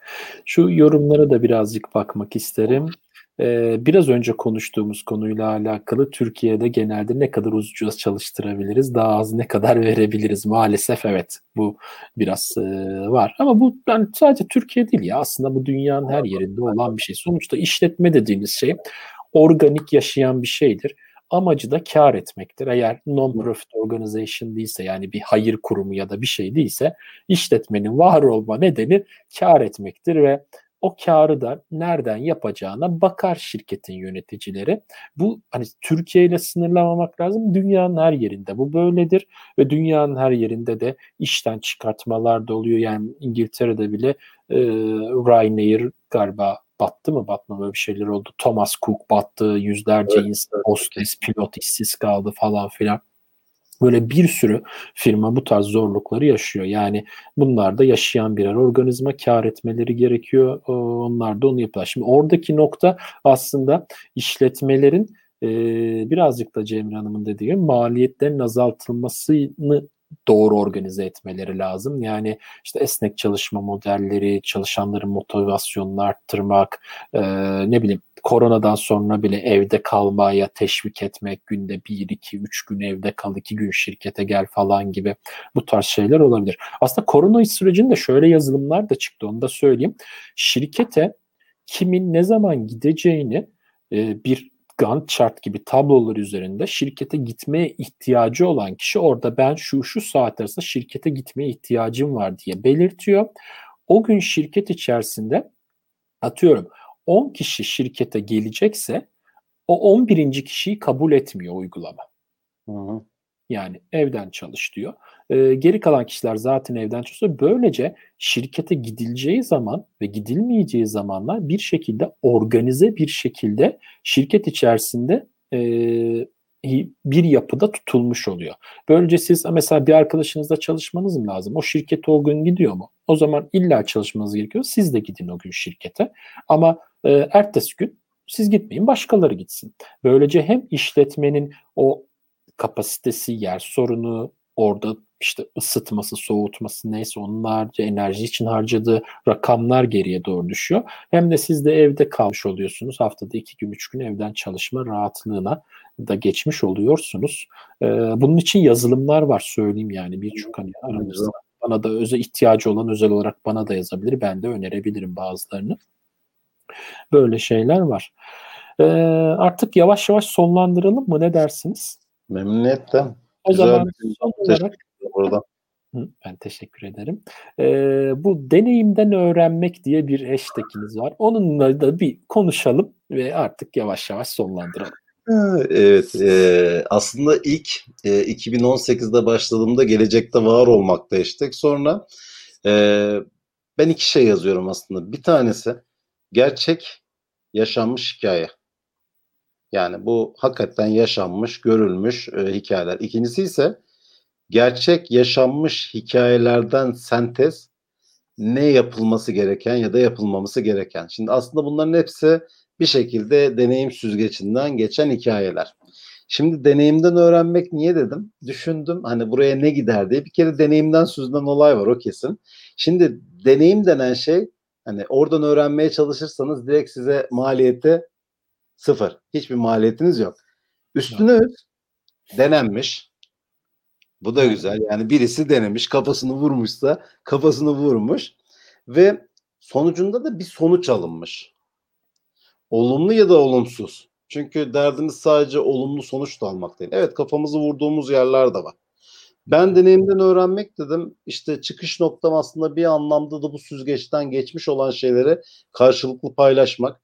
Şu yorumlara da birazcık bakmak isterim. Ee, biraz önce konuştuğumuz konuyla alakalı Türkiye'de genelde ne kadar ucuz çalıştırabiliriz, daha az ne kadar [laughs] verebiliriz? Maalesef evet bu biraz e, var. Ama bu yani sadece Türkiye değil ya aslında bu dünyanın her yerinde olan bir şey. Sonuçta işletme dediğimiz şey organik yaşayan bir şeydir. Amacı da kar etmektir. Eğer non-profit organization değilse yani bir hayır kurumu ya da bir şey değilse işletmenin var olma nedeni kar etmektir ve o karı da nereden yapacağına bakar şirketin yöneticileri. Bu hani Türkiye ile sınırlamamak lazım. Dünyanın her yerinde bu böyledir ve dünyanın her yerinde de işten çıkartmalar da oluyor. Yani İngiltere'de bile e, Ryanair galiba battı mı batma böyle bir şeyler oldu. Thomas Cook battı, yüzlerce evet, insan, hostes, pilot işsiz kaldı falan filan. Böyle bir sürü firma bu tarz zorlukları yaşıyor. Yani bunlar da yaşayan birer organizma kar etmeleri gerekiyor. Onlar da onu yapıyorlar. Şimdi oradaki nokta aslında işletmelerin e, birazcık da Cemre Hanım'ın dediği gibi maliyetlerin azaltılmasını doğru organize etmeleri lazım. Yani işte esnek çalışma modelleri, çalışanların motivasyonunu arttırmak, e, ne bileyim koronadan sonra bile evde kalmaya teşvik etmek, günde 1, 2, 3 gün evde kal, 2 gün şirkete gel falan gibi bu tarz şeyler olabilir. Aslında korona sürecinde şöyle yazılımlar da çıktı onu da söyleyeyim. Şirkete kimin ne zaman gideceğini e, bir Gantt chart gibi tablolar üzerinde şirkete gitmeye ihtiyacı olan kişi orada ben şu şu saat arasında şirkete gitmeye ihtiyacım var diye belirtiyor. O gün şirket içerisinde atıyorum 10 kişi şirkete gelecekse o 11. kişiyi kabul etmiyor uygulama. Hı hı. Yani evden çalış diyor. Ee, geri kalan kişiler zaten evden çalışıyor. Böylece şirkete gidileceği zaman ve gidilmeyeceği zamanlar bir şekilde organize bir şekilde şirket içerisinde e, bir yapıda tutulmuş oluyor. Böylece siz mesela bir arkadaşınızla çalışmanız mı lazım? O şirkete o gün gidiyor mu? O zaman illa çalışmanız gerekiyor. Siz de gidin o gün şirkete. Ama e, ertesi gün siz gitmeyin başkaları gitsin. Böylece hem işletmenin o kapasitesi, yer sorunu, orada işte ısıtması, soğutması neyse onlarca enerji için harcadığı rakamlar geriye doğru düşüyor. Hem de siz de evde kalmış oluyorsunuz. Haftada iki gün, üç gün evden çalışma rahatlığına da geçmiş oluyorsunuz. Ee, bunun için yazılımlar var söyleyeyim yani birçok hani aranızda. Bana da özel ihtiyacı olan özel olarak bana da yazabilir. Ben de önerebilirim bazılarını. Böyle şeyler var. Ee, artık yavaş yavaş sonlandıralım mı? Ne dersiniz? Memnuniyetle. O Güzel zaman son olarak burada. Ben teşekkür ederim. Ee, bu deneyimden öğrenmek diye bir hashtaginiz var. Onunla da bir konuşalım ve artık yavaş yavaş sonlandıralım. Evet, e, aslında ilk e, 2018'de başladığımda gelecekte var olmakta hashtag. Sonra e, ben iki şey yazıyorum aslında. Bir tanesi gerçek yaşanmış hikaye. Yani bu hakikaten yaşanmış, görülmüş e, hikayeler. İkincisi ise gerçek yaşanmış hikayelerden sentez ne yapılması gereken ya da yapılmaması gereken. Şimdi aslında bunların hepsi bir şekilde deneyim süzgecinden geçen hikayeler. Şimdi deneyimden öğrenmek niye dedim? Düşündüm hani buraya ne gider diye. Bir kere deneyimden süzülen olay var o kesin. Şimdi deneyim denen şey hani oradan öğrenmeye çalışırsanız direkt size maliyeti sıfır. Hiçbir maliyetiniz yok. Üstüne denenmiş. Bu da güzel. Yani birisi denemiş, kafasını vurmuşsa kafasını vurmuş ve sonucunda da bir sonuç alınmış. Olumlu ya da olumsuz. Çünkü derdimiz sadece olumlu sonuç da almak değil. Evet kafamızı vurduğumuz yerler de var. Ben deneyimden öğrenmek dedim. İşte çıkış noktam aslında bir anlamda da bu süzgeçten geçmiş olan şeyleri karşılıklı paylaşmak.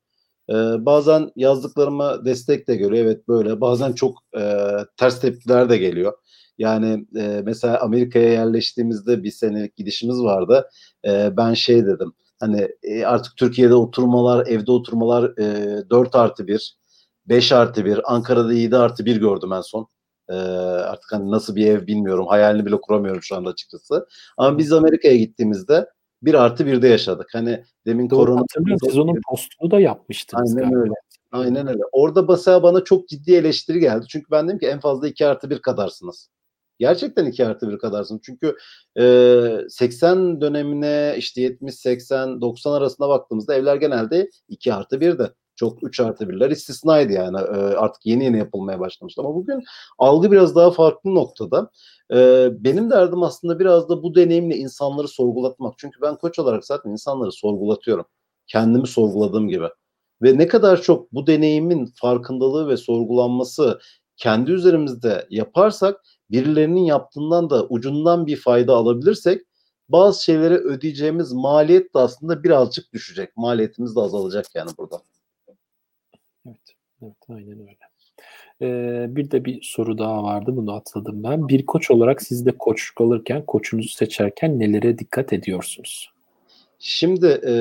Ee, bazen yazdıklarıma destek de görüyor. Evet böyle. Bazen çok e, ters tepkiler de geliyor. Yani e, mesela Amerika'ya yerleştiğimizde bir senelik gidişimiz vardı. E, ben şey dedim. Hani e, artık Türkiye'de oturmalar, evde oturmalar e, 4 artı 1, 5 artı 1, Ankara'da 7 artı 1 gördüm en son. E, artık hani nasıl bir ev bilmiyorum. Hayalini bile kuramıyorum şu anda açıkçası. Ama biz Amerika'ya gittiğimizde 1 artı 1'de yaşadık. Hani demin Doğru, korona... Hatırlıyorum siz onun postunu da yapmıştınız Aynen galiba. öyle. Aynen öyle. Orada mesela bana çok ciddi eleştiri geldi. Çünkü ben dedim ki en fazla 2 artı 1 kadarsınız. Gerçekten 2 artı 1 kadarsın. Çünkü e, 80 dönemine işte 70, 80, 90 arasında baktığımızda evler genelde 2 artı 1'de. Çok 3 artı 1'ler istisnaydı yani. E, artık yeni yeni yapılmaya başlamıştı. Ama bugün algı biraz daha farklı noktada. E, benim derdim aslında biraz da bu deneyimle insanları sorgulatmak. Çünkü ben koç olarak zaten insanları sorgulatıyorum. Kendimi sorguladığım gibi. Ve ne kadar çok bu deneyimin farkındalığı ve sorgulanması kendi üzerimizde yaparsak birilerinin yaptığından da ucundan bir fayda alabilirsek bazı şeylere ödeyeceğimiz maliyet de aslında birazcık düşecek. Maliyetimiz de azalacak yani burada. Evet, aynen öyle. Ee, bir de bir soru daha vardı bunu atladım ben. Bir koç olarak siz de koçluk alırken koçunuzu seçerken nelere dikkat ediyorsunuz? Şimdi e,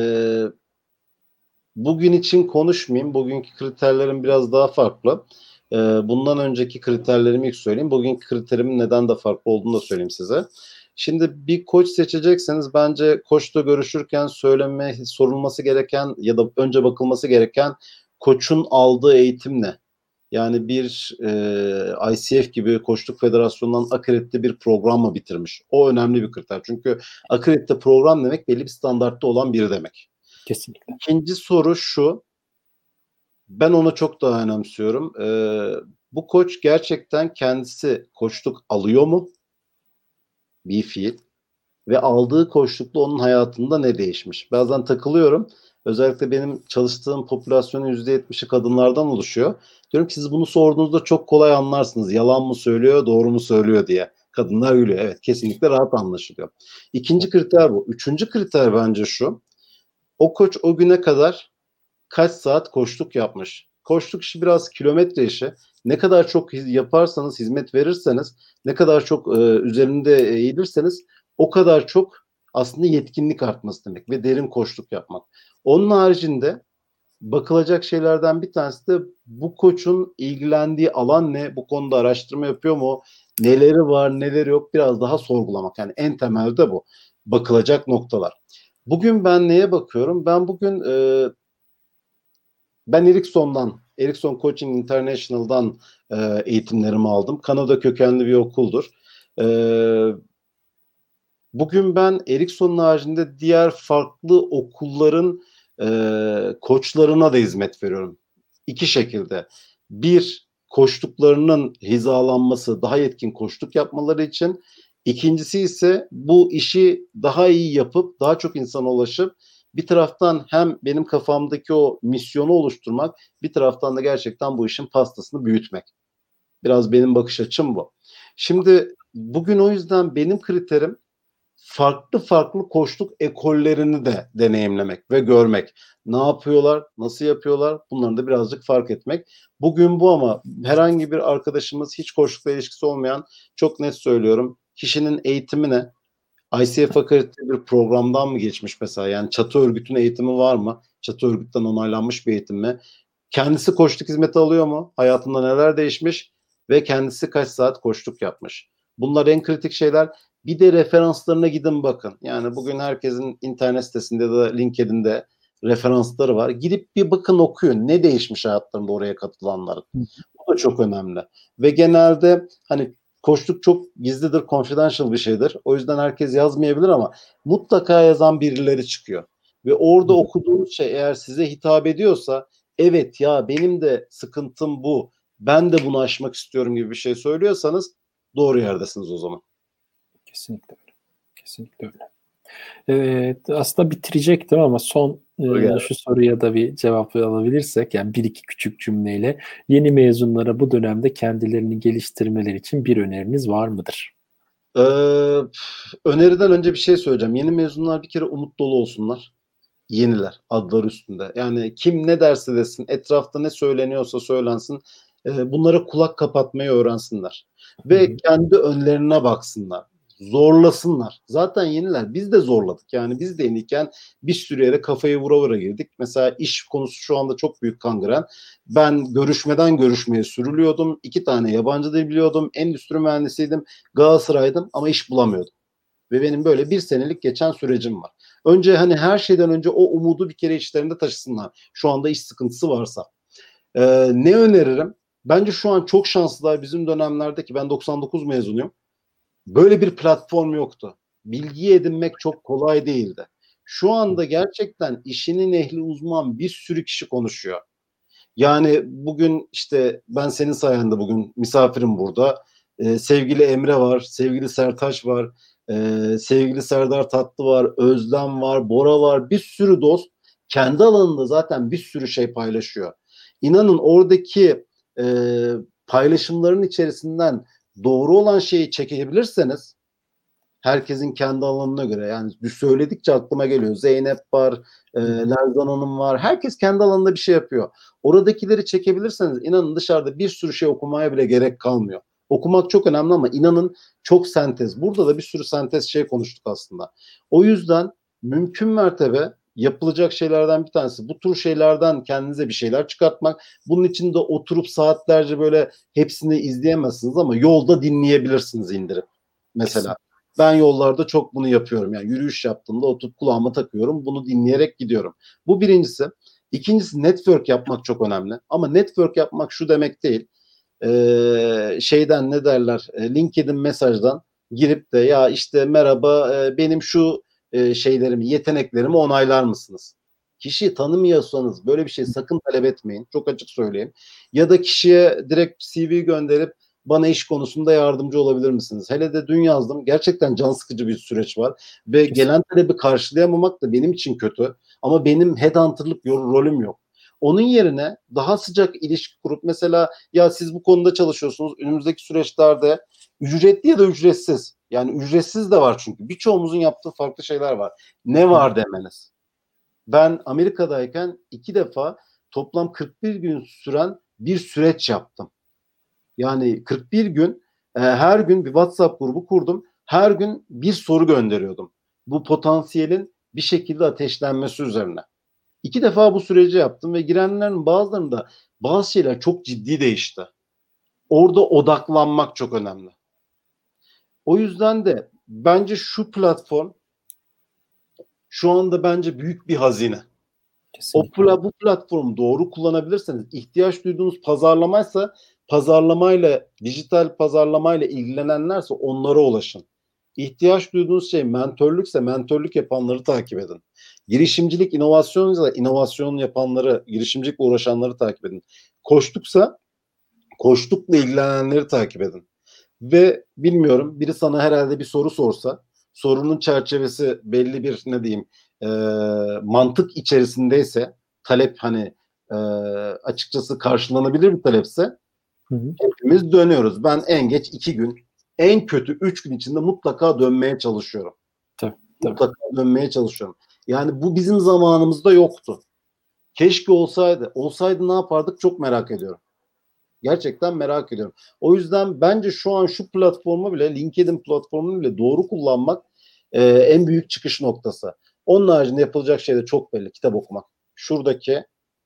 bugün için konuşmayayım. Bugünkü kriterlerim biraz daha farklı. Ee, bundan önceki kriterlerimi ilk söyleyeyim. Bugünkü kriterimin neden de farklı olduğunu da söyleyeyim size. Şimdi bir koç seçecekseniz bence koçla görüşürken söyleme, sorulması gereken ya da önce bakılması gereken koçun aldığı eğitim ne? Yani bir e, ICF gibi Koçluk Federasyonu'ndan akredite bir program mı bitirmiş? O önemli bir kriter. Çünkü akredite program demek belli bir standartta olan biri demek. Kesinlikle. İkinci soru şu. Ben onu çok daha önemsiyorum. Ee, bu koç gerçekten kendisi koçluk alıyor mu? Bir fiil. Ve aldığı koçlukla onun hayatında ne değişmiş? Bazen takılıyorum. Özellikle benim çalıştığım popülasyonun %70'i kadınlardan oluşuyor. Diyorum ki siz bunu sorduğunuzda çok kolay anlarsınız. Yalan mı söylüyor, doğru mu söylüyor diye. Kadınlar gülüyor. Evet kesinlikle rahat anlaşılıyor. İkinci kriter bu. Üçüncü kriter bence şu. O koç o güne kadar kaç saat koştuk yapmış. Koştuk işi biraz kilometre işi. Ne kadar çok yaparsanız, hizmet verirseniz, ne kadar çok e, üzerinde eğilirseniz o kadar çok aslında yetkinlik artması demek ve derin koştuk yapmak. Onun haricinde bakılacak şeylerden bir tanesi de bu koçun ilgilendiği alan ne? Bu konuda araştırma yapıyor mu? Neleri var, neleri yok? Biraz daha sorgulamak. Yani en temelde bu. Bakılacak noktalar. Bugün ben neye bakıyorum? Ben bugün e, ben Ericsson'dan, Ericsson Coaching International'dan e, eğitimlerimi aldım. Kanada kökenli bir okuldur. E, bugün ben Ericsson'un haricinde diğer farklı okulların e, koçlarına da hizmet veriyorum. İki şekilde. Bir, koştuklarının hizalanması, daha yetkin koştuk yapmaları için. İkincisi ise bu işi daha iyi yapıp daha çok insana ulaşıp bir taraftan hem benim kafamdaki o misyonu oluşturmak, bir taraftan da gerçekten bu işin pastasını büyütmek. Biraz benim bakış açım bu. Şimdi bugün o yüzden benim kriterim farklı farklı koçluk ekollerini de deneyimlemek ve görmek. Ne yapıyorlar, nasıl yapıyorlar bunları da birazcık fark etmek. Bugün bu ama herhangi bir arkadaşımız hiç koçlukla ilişkisi olmayan çok net söylüyorum kişinin eğitimine ICF akredite bir programdan mı geçmiş mesela? Yani çatı örgütün eğitimi var mı? Çatı örgütten onaylanmış bir eğitim mi? Kendisi koçluk hizmeti alıyor mu? Hayatında neler değişmiş? Ve kendisi kaç saat koçluk yapmış? Bunlar en kritik şeyler. Bir de referanslarına gidin bakın. Yani bugün herkesin internet sitesinde da LinkedIn'de referansları var. Gidip bir bakın okuyun. Ne değişmiş hayatlarında oraya katılanların. Bu da çok önemli. Ve genelde hani koçluk çok gizlidir, confidential bir şeydir. O yüzden herkes yazmayabilir ama mutlaka yazan birileri çıkıyor. Ve orada okuduğunuz şey eğer size hitap ediyorsa evet ya benim de sıkıntım bu. Ben de bunu aşmak istiyorum gibi bir şey söylüyorsanız doğru yerdesiniz o zaman. Kesinlikle öyle. Kesinlikle öyle. Evet, aslında bitirecektim ama son e, şu soruya da bir cevap alabilirsek yani bir iki küçük cümleyle yeni mezunlara bu dönemde kendilerini geliştirmeleri için bir öneriniz var mıdır? Ee, öneriden önce bir şey söyleyeceğim. Yeni mezunlar bir kere umut dolu olsunlar. Yeniler adlar üstünde. Yani kim ne derse desin, etrafta ne söyleniyorsa söylensin e, bunlara kulak kapatmayı öğrensinler. Ve kendi önlerine baksınlar zorlasınlar. Zaten yeniler. Biz de zorladık. Yani biz de yeniyken bir sürü yere kafayı vura vura girdik. Mesela iş konusu şu anda çok büyük kangren. Ben görüşmeden görüşmeye sürülüyordum. İki tane yabancı dil biliyordum. Endüstri mühendisiydim. Galatasaray'dım ama iş bulamıyordum. Ve benim böyle bir senelik geçen sürecim var. Önce hani her şeyden önce o umudu bir kere içlerinde taşısınlar. Şu anda iş sıkıntısı varsa. Ee, ne öneririm? Bence şu an çok şanslılar bizim dönemlerdeki ben 99 mezunuyum Böyle bir platform yoktu. Bilgi edinmek çok kolay değildi. Şu anda gerçekten işinin ehli uzman bir sürü kişi konuşuyor. Yani bugün işte ben senin sayende bugün misafirim burada. Ee, sevgili Emre var, sevgili Sertaç var, e, sevgili Serdar Tatlı var, Özlem var, Bora var. Bir sürü dost kendi alanında zaten bir sürü şey paylaşıyor. İnanın oradaki e, paylaşımların içerisinden doğru olan şeyi çekebilirseniz herkesin kendi alanına göre yani söyledikçe aklıma geliyor. Zeynep var, e, Lerzan Hanım var. Herkes kendi alanında bir şey yapıyor. Oradakileri çekebilirseniz inanın dışarıda bir sürü şey okumaya bile gerek kalmıyor. Okumak çok önemli ama inanın çok sentez. Burada da bir sürü sentez şey konuştuk aslında. O yüzden mümkün mertebe yapılacak şeylerden bir tanesi. Bu tür şeylerden kendinize bir şeyler çıkartmak. Bunun için de oturup saatlerce böyle hepsini izleyemezsiniz ama yolda dinleyebilirsiniz indirip. Mesela ben yollarda çok bunu yapıyorum. Yani yürüyüş yaptığımda oturup kulağıma takıyorum. Bunu dinleyerek gidiyorum. Bu birincisi. İkincisi network yapmak çok önemli. Ama network yapmak şu demek değil. Ee, şeyden ne derler? LinkedIn mesajdan girip de ya işte merhaba benim şu e, şeylerimi, yeteneklerimi onaylar mısınız? Kişiyi tanımıyorsanız böyle bir şey sakın talep etmeyin. Çok açık söyleyeyim. Ya da kişiye direkt CV gönderip bana iş konusunda yardımcı olabilir misiniz? Hele de dün yazdım. Gerçekten can sıkıcı bir süreç var. Ve Kesinlikle. gelen talebi karşılayamamak da benim için kötü. Ama benim headhunter'lık rolüm yok. Onun yerine daha sıcak ilişki kurup mesela ya siz bu konuda çalışıyorsunuz. Önümüzdeki süreçlerde ücretli ya da ücretsiz yani ücretsiz de var çünkü. Birçoğumuzun yaptığı farklı şeyler var. Ne var demeniz. Ben Amerika'dayken iki defa toplam 41 gün süren bir süreç yaptım. Yani 41 gün e, her gün bir WhatsApp grubu kurdum. Her gün bir soru gönderiyordum. Bu potansiyelin bir şekilde ateşlenmesi üzerine. İki defa bu süreci yaptım ve girenlerin bazılarında bazı şeyler çok ciddi değişti. Orada odaklanmak çok önemli. O yüzden de bence şu platform şu anda bence büyük bir hazine. Kesinlikle. O bu platformu doğru kullanabilirseniz ihtiyaç duyduğunuz pazarlamaysa pazarlamayla dijital pazarlamayla ilgilenenlerse onlara ulaşın. İhtiyaç duyduğunuz şey mentörlükse mentörlük yapanları takip edin. Girişimcilik, inovasyonsa inovasyon yapanları, girişimcilikle uğraşanları takip edin. Koştuksa koştukla ilgilenenleri takip edin ve bilmiyorum biri sana herhalde bir soru sorsa sorunun çerçevesi belli bir ne diyeyim e, mantık içerisindeyse talep hani e, açıkçası karşılanabilir bir talepse hı hı. hepimiz dönüyoruz. Ben en geç iki gün en kötü üç gün içinde mutlaka dönmeye çalışıyorum. Tabii, tabii. Mutlaka dönmeye çalışıyorum. Yani bu bizim zamanımızda yoktu. Keşke olsaydı. Olsaydı ne yapardık çok merak ediyorum. Gerçekten merak ediyorum. O yüzden bence şu an şu platformu bile LinkedIn platformunu bile doğru kullanmak e, en büyük çıkış noktası. Onun haricinde yapılacak şey de çok belli. Kitap okumak. Şuradaki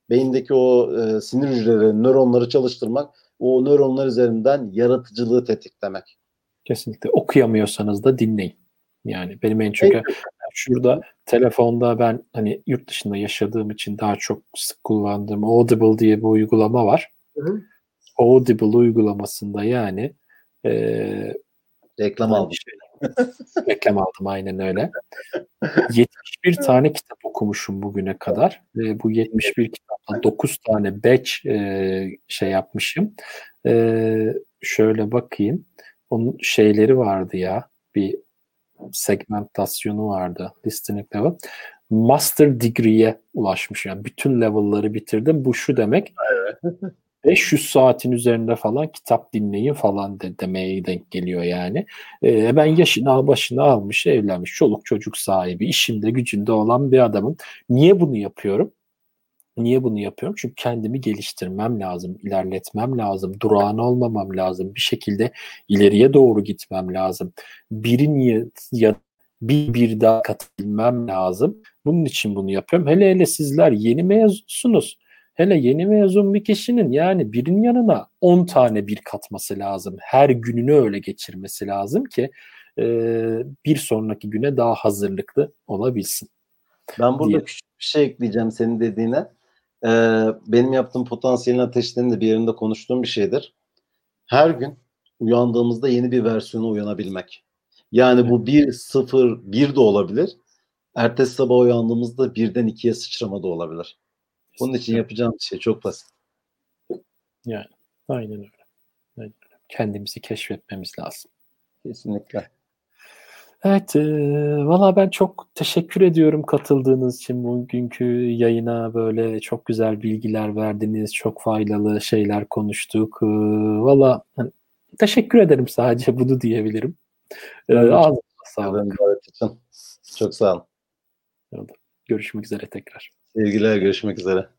beyindeki o e, sinir hücreleri, nöronları çalıştırmak, o nöronlar üzerinden yaratıcılığı tetiklemek. Kesinlikle. Okuyamıyorsanız da dinleyin. Yani benim en çok [laughs] şurada telefonda ben hani yurt dışında yaşadığım için daha çok sık kullandığım Audible diye bir uygulama var. Hı hı. Audible uygulamasında yani e, Reklam aldım. [laughs] reklam aldım aynen öyle. [laughs] 71 tane kitap okumuşum bugüne kadar. E, bu 71 kitapta 9 tane batch e, şey yapmışım. E, şöyle bakayım. Onun şeyleri vardı ya. Bir segmentasyonu vardı. Listening level. Master degree'ye ulaşmış. Yani bütün level'ları bitirdim. Bu şu demek. [laughs] 500 saatin üzerinde falan kitap dinleyin falan de, demeye denk geliyor yani. Ee, ben yaşını al başını almış, evlenmiş, çoluk çocuk sahibi, işinde gücünde olan bir adamım. Niye bunu yapıyorum? Niye bunu yapıyorum? Çünkü kendimi geliştirmem lazım, ilerletmem lazım, durağan olmamam lazım, bir şekilde ileriye doğru gitmem lazım. Birin ya, ya bir bir daha katabilmem lazım. Bunun için bunu yapıyorum. Hele hele sizler yeni mezunsunuz. Hele yeni mezun bir kişinin yani birinin yanına 10 tane bir katması lazım. Her gününü öyle geçirmesi lazım ki e, bir sonraki güne daha hazırlıklı olabilsin. Ben burada diye. küçük bir şey ekleyeceğim senin dediğine. Ee, benim yaptığım potansiyelin ateşlerinin de bir yerinde konuştuğum bir şeydir. Her gün uyandığımızda yeni bir versiyona uyanabilmek. Yani bu 1, 0, 1 de olabilir. Ertesi sabah uyandığımızda birden ikiye sıçrama da olabilir. Bunun için yapacağım şey çok basit. Yani aynen öyle. Aynen öyle. Kendimizi keşfetmemiz lazım. Kesinlikle. Evet, e, valla ben çok teşekkür ediyorum katıldığınız için bugünkü yayına böyle çok güzel bilgiler verdiniz, çok faydalı şeyler konuştuk. E, valla hani, teşekkür ederim sadece bunu diyebilirim. E, ağzınıza sağlık. Çok sağ olun. Görüşmek üzere tekrar. Sevgiler görüşmek üzere.